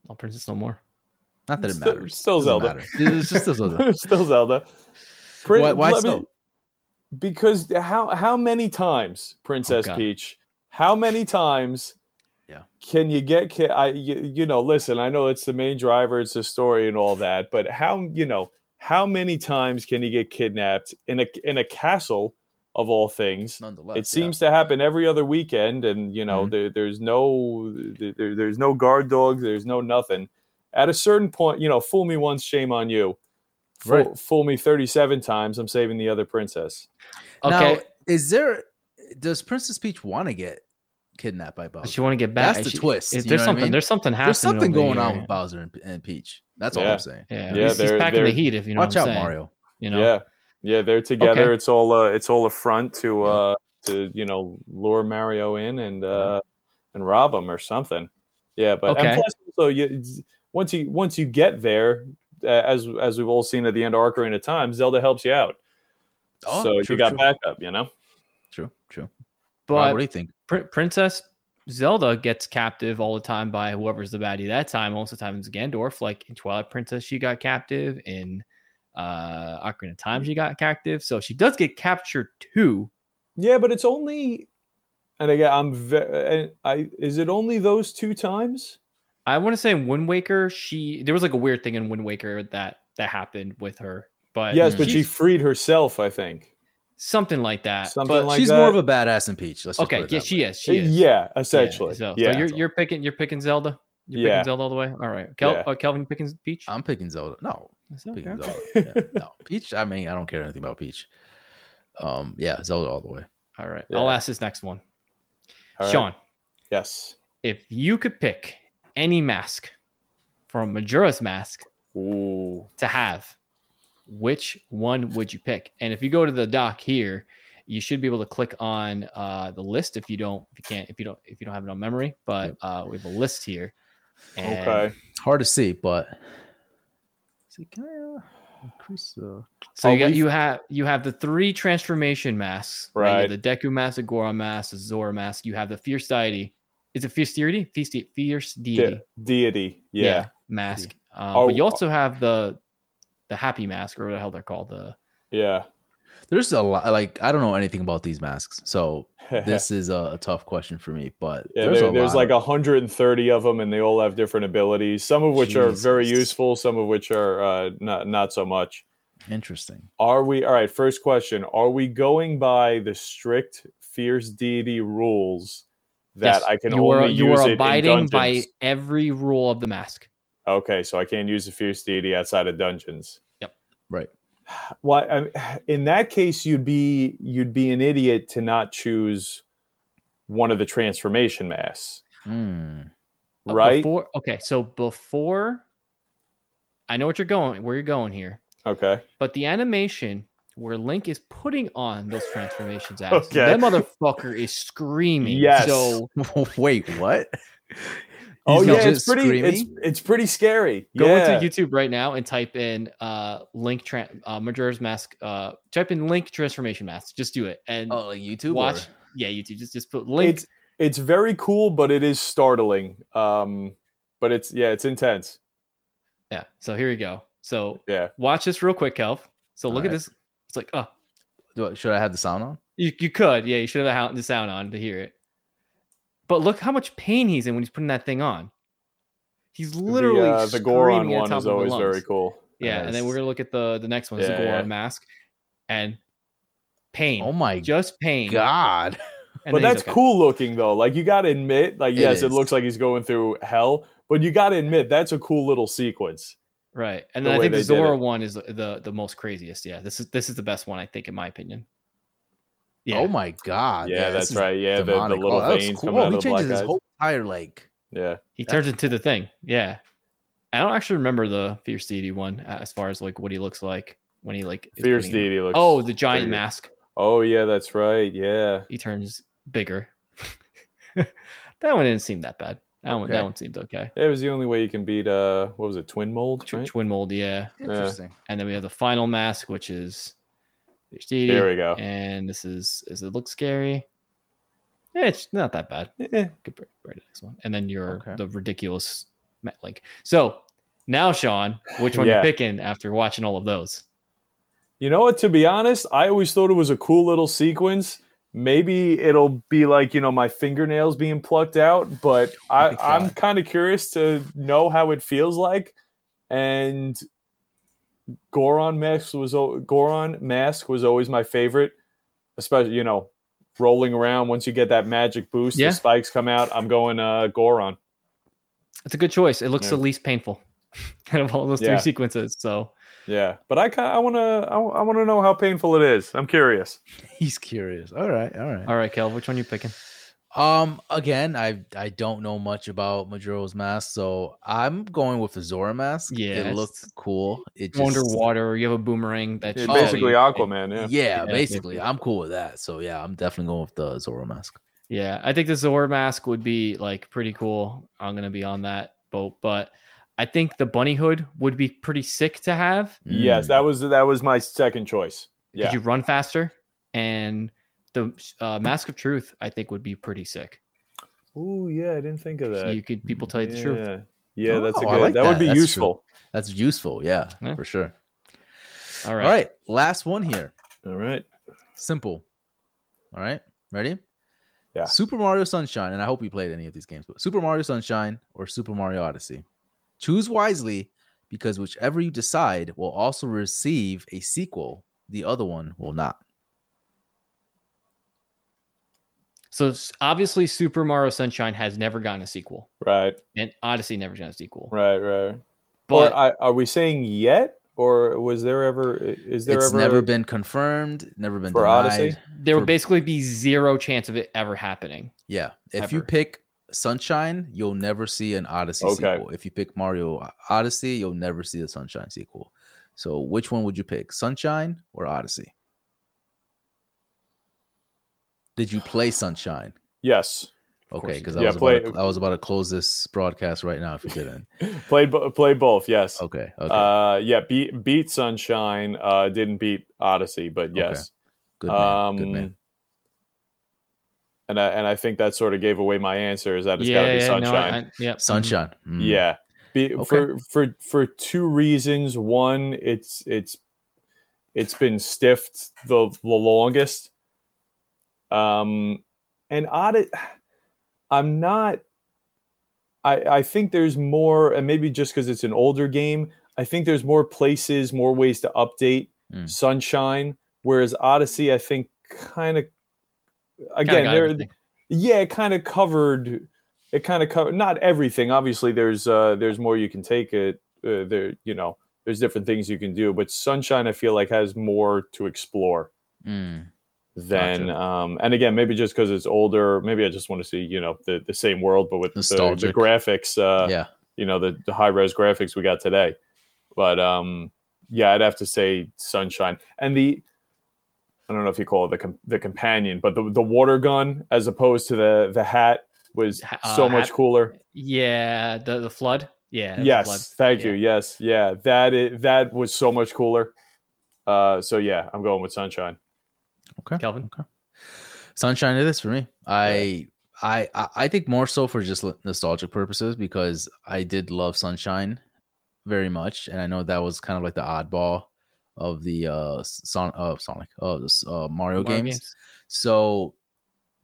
I'll princess no more. Not that it Still- matters. still Zelda. matter. It's just still Zelda. Still Zelda. Prin- Why- why let me- because how how many times, Princess Oh, Peach? How many times? Yeah. Can you get? Ki- I you, you know. Listen, I know it's the main driver. It's the story and all that. But how you know? How many times can you get kidnapped in a in a castle of all things. Nonetheless, It seems to happen every other weekend, and you know Mhm. there, there's no there, there's no guard dogs, there's no nothing. At a certain point, you know, fool me once, shame on you. Fool, Right. fool me 37 times, I'm saving the other princess. Okay. Now, is there? Does Princess Peach want to get kidnapped by Bowser? She want to get back. That's the she- twist, is- you there's know I something. mean? There's something happening. There's something over going on with Bowser and, and Peach. That's all I'm saying. Yeah, Yeah, he's, he's they're- packing the they're- heat. If you know Watch what out, I'm saying. Mario. You know. Yeah, yeah, they're together. Okay. It's all uh, it's all a front to Yeah. uh to you know lure Mario in and uh and rob him or something. Yeah, but Okay. and plus also you once you once you get there, uh, as as we've all seen at the end of Ocarina of Time, Zelda helps you out. Oh, so true, you got true. backup, you know. True, true. Rob, But what do you think? Pr- Princess Zelda gets captive all the time by whoever's the baddie that time. Most of the time it's Ganondorf. Like in Twilight Princess, she got captive. In uh Ocarina of Time, she got captive. So she does get captured too. Yeah, but it's only, and again, I'm ve- I is it only those two times? I want to say in Wind Waker, she there was like a weird thing in Wind Waker that that happened with her. But yes, but she freed herself. I think something like that. something but, like She's that. more of a badass than Peach. Let's okay, yeah, she way. is. She is. Yeah, Yeah, essentially. so, Yeah, so you're you're picking you're picking Zelda. You're Yeah. picking Zelda all the way. All right, Kel- Yeah. uh, Kelvin picking Peach. I'm picking Zelda. No, Is picking okay? Zelda. Yeah, no, Peach. I mean, I don't care anything about Peach. Um, yeah, Zelda all the way. All right, Yeah. I'll ask this next one, All right. Sean. Yes. If you could pick any mask from Majora's Mask Ooh. to have, which one would you pick? And if you go to the doc here, you should be able to click on uh, the list if you don't, if you can't, if you don't, if you don't have it on memory. But uh, we have a list here. And Okay. Hard to see, but see, can I uh, increase the? So Are you got you have you have the three transformation masks, right? Right. the Deku mask, the Goron mask, the Zora mask. You have the Fierce Deity. Is it Fierce Deity? Fierce, De- Fierce Deity. De- deity. Yeah. mask. Um, Oh, but you also have the the Happy mask, or what the hell they're called. The Yeah. There's a lot. Like I don't know anything about these masks, so this is a, a tough question for me. But yeah, there's, there- a there's lot like 130 of them, and they all have different abilities. Some of which are very useful, some of which are uh, not not so much. interesting. Are we all right? First question: Are we going by the strict fierce deity rules that Yes, I can you only are you use are it in abiding by every rule of the mask. Okay, so I can't use the fierce deity outside of dungeons. Yep. Right. Well, I, in that case, you'd be you'd be an idiot to not choose one of the transformation masks, Hmm. Uh, right? Before, okay, so before I know what you're going, where you're going here, okay. but the animation where Link is putting on those transformations apps, Okay. that motherfucker is screaming. Yes. So Wait, what? Oh He's yeah, it's pretty. It's screaming? it's pretty scary. go yeah. into YouTube right now and type in uh Link tra- uh, Majora's Mask. Uh, type in Link transformation mask. Just do it and Oh, like YouTube. watch. or- Yeah, YouTube. Just just put Link. It's it's very cool, but it is startling. Um, but it's yeah, it's intense. yeah. So here you go. So Yeah. watch this real quick, Kelv. So look at Alright. this. It's like oh, Do should I have the sound on? you you could yeah. You should have the sound on to hear it. But look how much pain he's in when he's putting that thing on. He's literally the, uh, the Goron screaming the one top is always very cool. Yeah, and then we're gonna look at the the next one. Yeah, the Goron yeah. mask, and pain. Oh my just pain. god! And but that's okay. cool looking though. Like you got to admit, like It yes, it is. looks like he's going through hell, but you got to admit that's a cool little sequence. Right, and the then I think the Zora one is the, the the most craziest. Yeah, this is this is the best one I think in my opinion. Yeah, Oh my god! yeah, this that's right. Yeah, the, the little Oh, veins cool. coming Oh, out he of the black changes his whole entire like. Yeah, he turns into the thing. Yeah, I don't actually remember the Fierce Deity one uh, as far as like what he looks like when he like fierce putting- deity looks. Oh, the giant pretty good. mask. oh yeah, that's right. Yeah, He turns bigger. that one didn't seem that bad. That one that one seemed okay. it was the only way you can beat. Uh, what was it? Twinmold. Tw- Right? Twinmold, yeah. Interesting. And then we have the final mask, which is There we go. And this is does it look scary? Yeah, it's not that bad. Eh, compared to the next one. And then your Okay. the ridiculous ma- like so now Sean, which one Yeah. you picking after watching all of those? You know what? To be honest, I always thought it was a cool little sequence. Maybe it'll be like you know my fingernails being plucked out, but I, I'm kind of curious to know how it feels like. And Goron mask was Goron mask was always my favorite. especially you know, rolling around once you get that magic boost, Yeah. the spikes come out. I'm going uh Goron. It's a good choice. It looks Yeah. the least painful out of all those Yeah. three sequences. So Yeah, but I kind I want to I, I want to know how painful it is. I'm curious. He's curious. All right, all right. all right, Kel, which one you picking? Um, again, I I don't know much about Majora's Mask, so I'm going with the Zora mask. Yeah, it looks cool. It just, Underwater, you have a boomerang that's Yeah, shoots Oh, basically. Aquaman. Yeah. Yeah, Yeah, basically, basically. I'm cool with that. So yeah, I'm definitely going with the Zora mask. Yeah, I think the Zora mask would be like pretty cool. I'm gonna be on that boat, but I think the bunny hood would be pretty sick to have Yes, Mm. that was that was my second choice. because Yeah. you run faster, and the uh, mask of truth I think would be pretty sick. Oh yeah, I didn't think of So that. you could people tell you the truth. Yeah, yeah, that's a Oh, good. like that, would be That's true. useful. That's useful. Yeah, Yeah. for sure. All All right. right, last one here. All right. Simple. All right, ready? Yeah. Super Mario Sunshine, and I hope you played any of these games, but Super Mario Sunshine or Super Mario Odyssey. Choose wisely because whichever you decide will also receive a sequel, the other one will not. So obviously, Super Mario Sunshine has never gotten a sequel, Right. and Odyssey never got a sequel. Right. Right. But I, are we saying yet, or was there ever? Is there it's ever? never been confirmed, never been For denied. Odyssey? there for- would basically be zero chance of it ever happening. Yeah. If you pick Sunshine, you'll never see an Odyssey Okay. sequel. If you pick Mario Odyssey, you'll never see the Sunshine sequel. So which one would you pick? Sunshine or Odyssey? Did you play Sunshine? Yes. Okay, because. I Yeah, was play- about to, I was about to close this broadcast right now if you didn't. Played. bo- Played both. Yes. Okay. Okay. Uh. Yeah. Beat. Beat Sunshine. Uh. Didn't beat Odyssey, but yes. good man. good man. Um, And I and I think that sort of gave away my answer. Is that it's got to be yeah, Sunshine. no, I, yeah, mhm. Sunshine. mm. Yeah. Be, Okay. For for for two reasons. One, it's it's it's been stiffed the the longest. Um, and odd, I'm not. I I think there's more, and maybe just because it's an older game, I think there's more places, more ways to update Mm. Sunshine. Whereas Odyssey, I think, kind of again, there, yeah, it kind of covered. It kind of covered not everything. Obviously, there's uh there's more you can take it. Uh, there, you know, there's different things you can do. But Sunshine, I feel like has more to explore Mm. Than Gotcha. um. And again, maybe just because it's older, maybe I just want to see you know the the same world, but with the, the graphics. Uh, yeah. you know the, the high res graphics we got today. But um, yeah, I'd have to say Sunshine and the I don't know if you call it the com- the companion, but the the water gun as opposed to the the hat was uh, so much hat- cooler. Yeah, the the FLUDD. Yeah. Yes, FLUDD. thank Yeah. you. Yes, yeah, that is, that was so much cooler. Uh, so yeah, I'm going with Sunshine. Okay. Kelvin. Okay. Sunshine it is for me. I I I think more so for just nostalgic purposes because I did love Sunshine very much, and I know that was kind of like the oddball of the uh Son uh Sonic uh, the uh Mario, Mario games. So,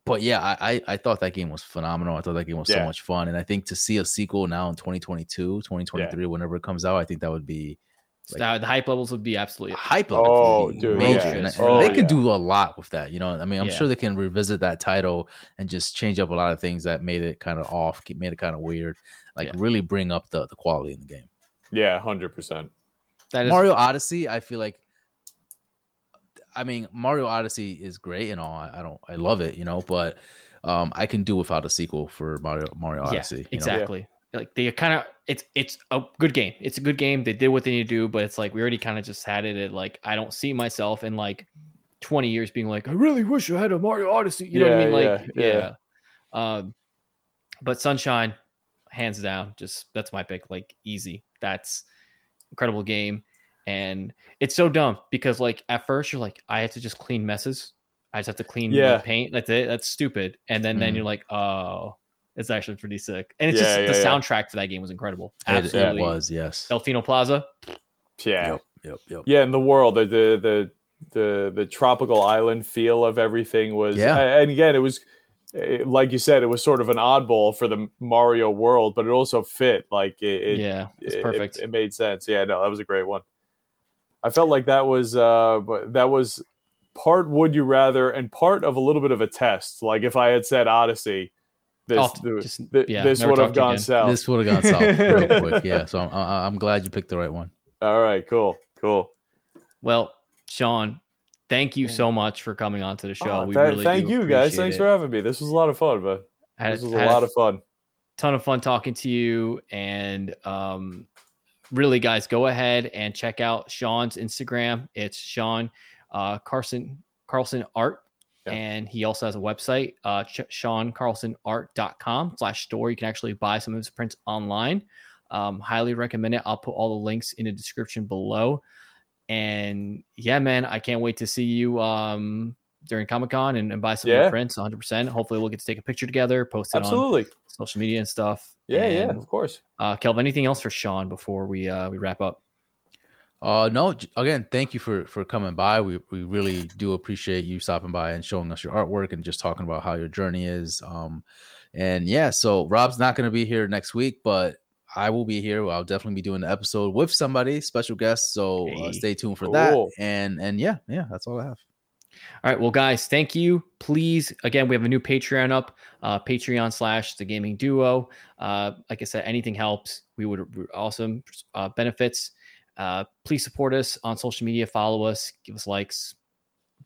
but yeah, I, I I thought that game was phenomenal. I thought that game was so much fun, and I think to see a sequel now in 2022, 2023, whenever it comes out, I think that would be So the hype levels would be absolutely hype level Oh, dude, major. yeah. And, and Oh, they could yeah. do a lot with that. You know, I mean, I'm Yeah. sure they can revisit that title and just change up a lot of things that made it kind of off, made it kind of weird. Like Yeah. really bring up the the quality in the game. Yeah, hundred percent. that is Mario Odyssey, I feel like. I mean, Mario Odyssey is great and all. I, I don't, I love it, you know, but um, I can do without a sequel for Mario Mario Odyssey. yeah, you know? Like they kind of it's it's a good game. It's a good game. They did what they need to do, but it's like we already kind of just had it. At like I don't see myself in like 20 years being like, I really wish I had a Mario Odyssey. You know what I mean? Like yeah, yeah. yeah. Um, but Sunshine, hands down, just that's my pick. Like easy. That's incredible game. And it's so dumb because like at first you're like, I have to just clean messes. I just have to clean Yeah. paint. That's it. That's stupid. And then then Mhm. you're like, oh, it's actually pretty sick. And it's Yeah, just yeah, the yeah. soundtrack for that game was incredible. It, it Absolutely. was, yes. Delfino Plaza. Yeah, Yep, yep, yep. yeah. In the world, the the the the, the tropical island feel of everything was. Yeah. and again, it was like you said, it was sort of an oddball for the Mario world, but it also fit. Like it, it yeah, it's it- it- perfect. It, made sense. Yeah, no, that was a great one. I felt like that was uh that was part would you rather and part of a little bit of a test. Like if I had said Odyssey, this Oh, th- just- th- yeah, this would have talk to you gone again. south. This would have gone south real quick. Yeah. So I'm, I- I'm glad you picked the right one. All right, cool, cool. Well, Sean, thank you so much for coming on to the show. Oh, we th- really thank you guys. Thanks it. for having me. This was a lot of fun, but this was a lot of fun. ton of fun talking to you and um really guys go ahead and check out sean's instagram it's sean uh carson carlson art Yeah. and he also has a website uh seancarlsonart.com slash store you can actually buy some of his prints online um highly recommend it i'll put all the links in the description below and yeah man i can't wait to see you um during comic-con and, and buy some Yeah. prints 100% hopefully we'll get to take a picture together post it on Absolutely. social media and stuff. Yeah, yeah, of course. Uh, Kelvin, anything else for Sean before we uh, we wrap up? Uh, no, again, thank you for for coming by. We we really do appreciate you stopping by and showing us your artwork and just talking about how your journey is. Um, and yeah, so Rob's not going to be here next week, but I will be here. I'll definitely be doing the episode with somebody, special guest. So uh, stay tuned for that. And and yeah, yeah, that's all I have. All right, well, guys, thank you. Please, again, we have a new Patreon up, uh, Patreon slash the Gaming Duo. Uh, like I said, anything helps. We would awesome uh, benefits. Uh, please support us on social media. Follow us, give us likes,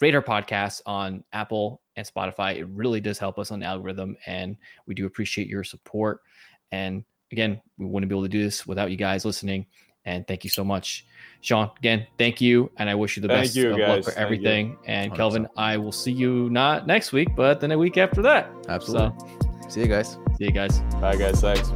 rate our podcast on Apple and Spotify. It really does help us on the algorithm, and we do appreciate your support. And again, we wouldn't be able to do this without you guys listening. And thank you so much, Sean. Again, thank you, and I wish you the Thank best you, of guys. luck for Thank you. everything. And 100%. Kelvin, I will see you not next week, but then a week after that. Absolutely. See you guys. See you guys. Bye, guys. Thanks.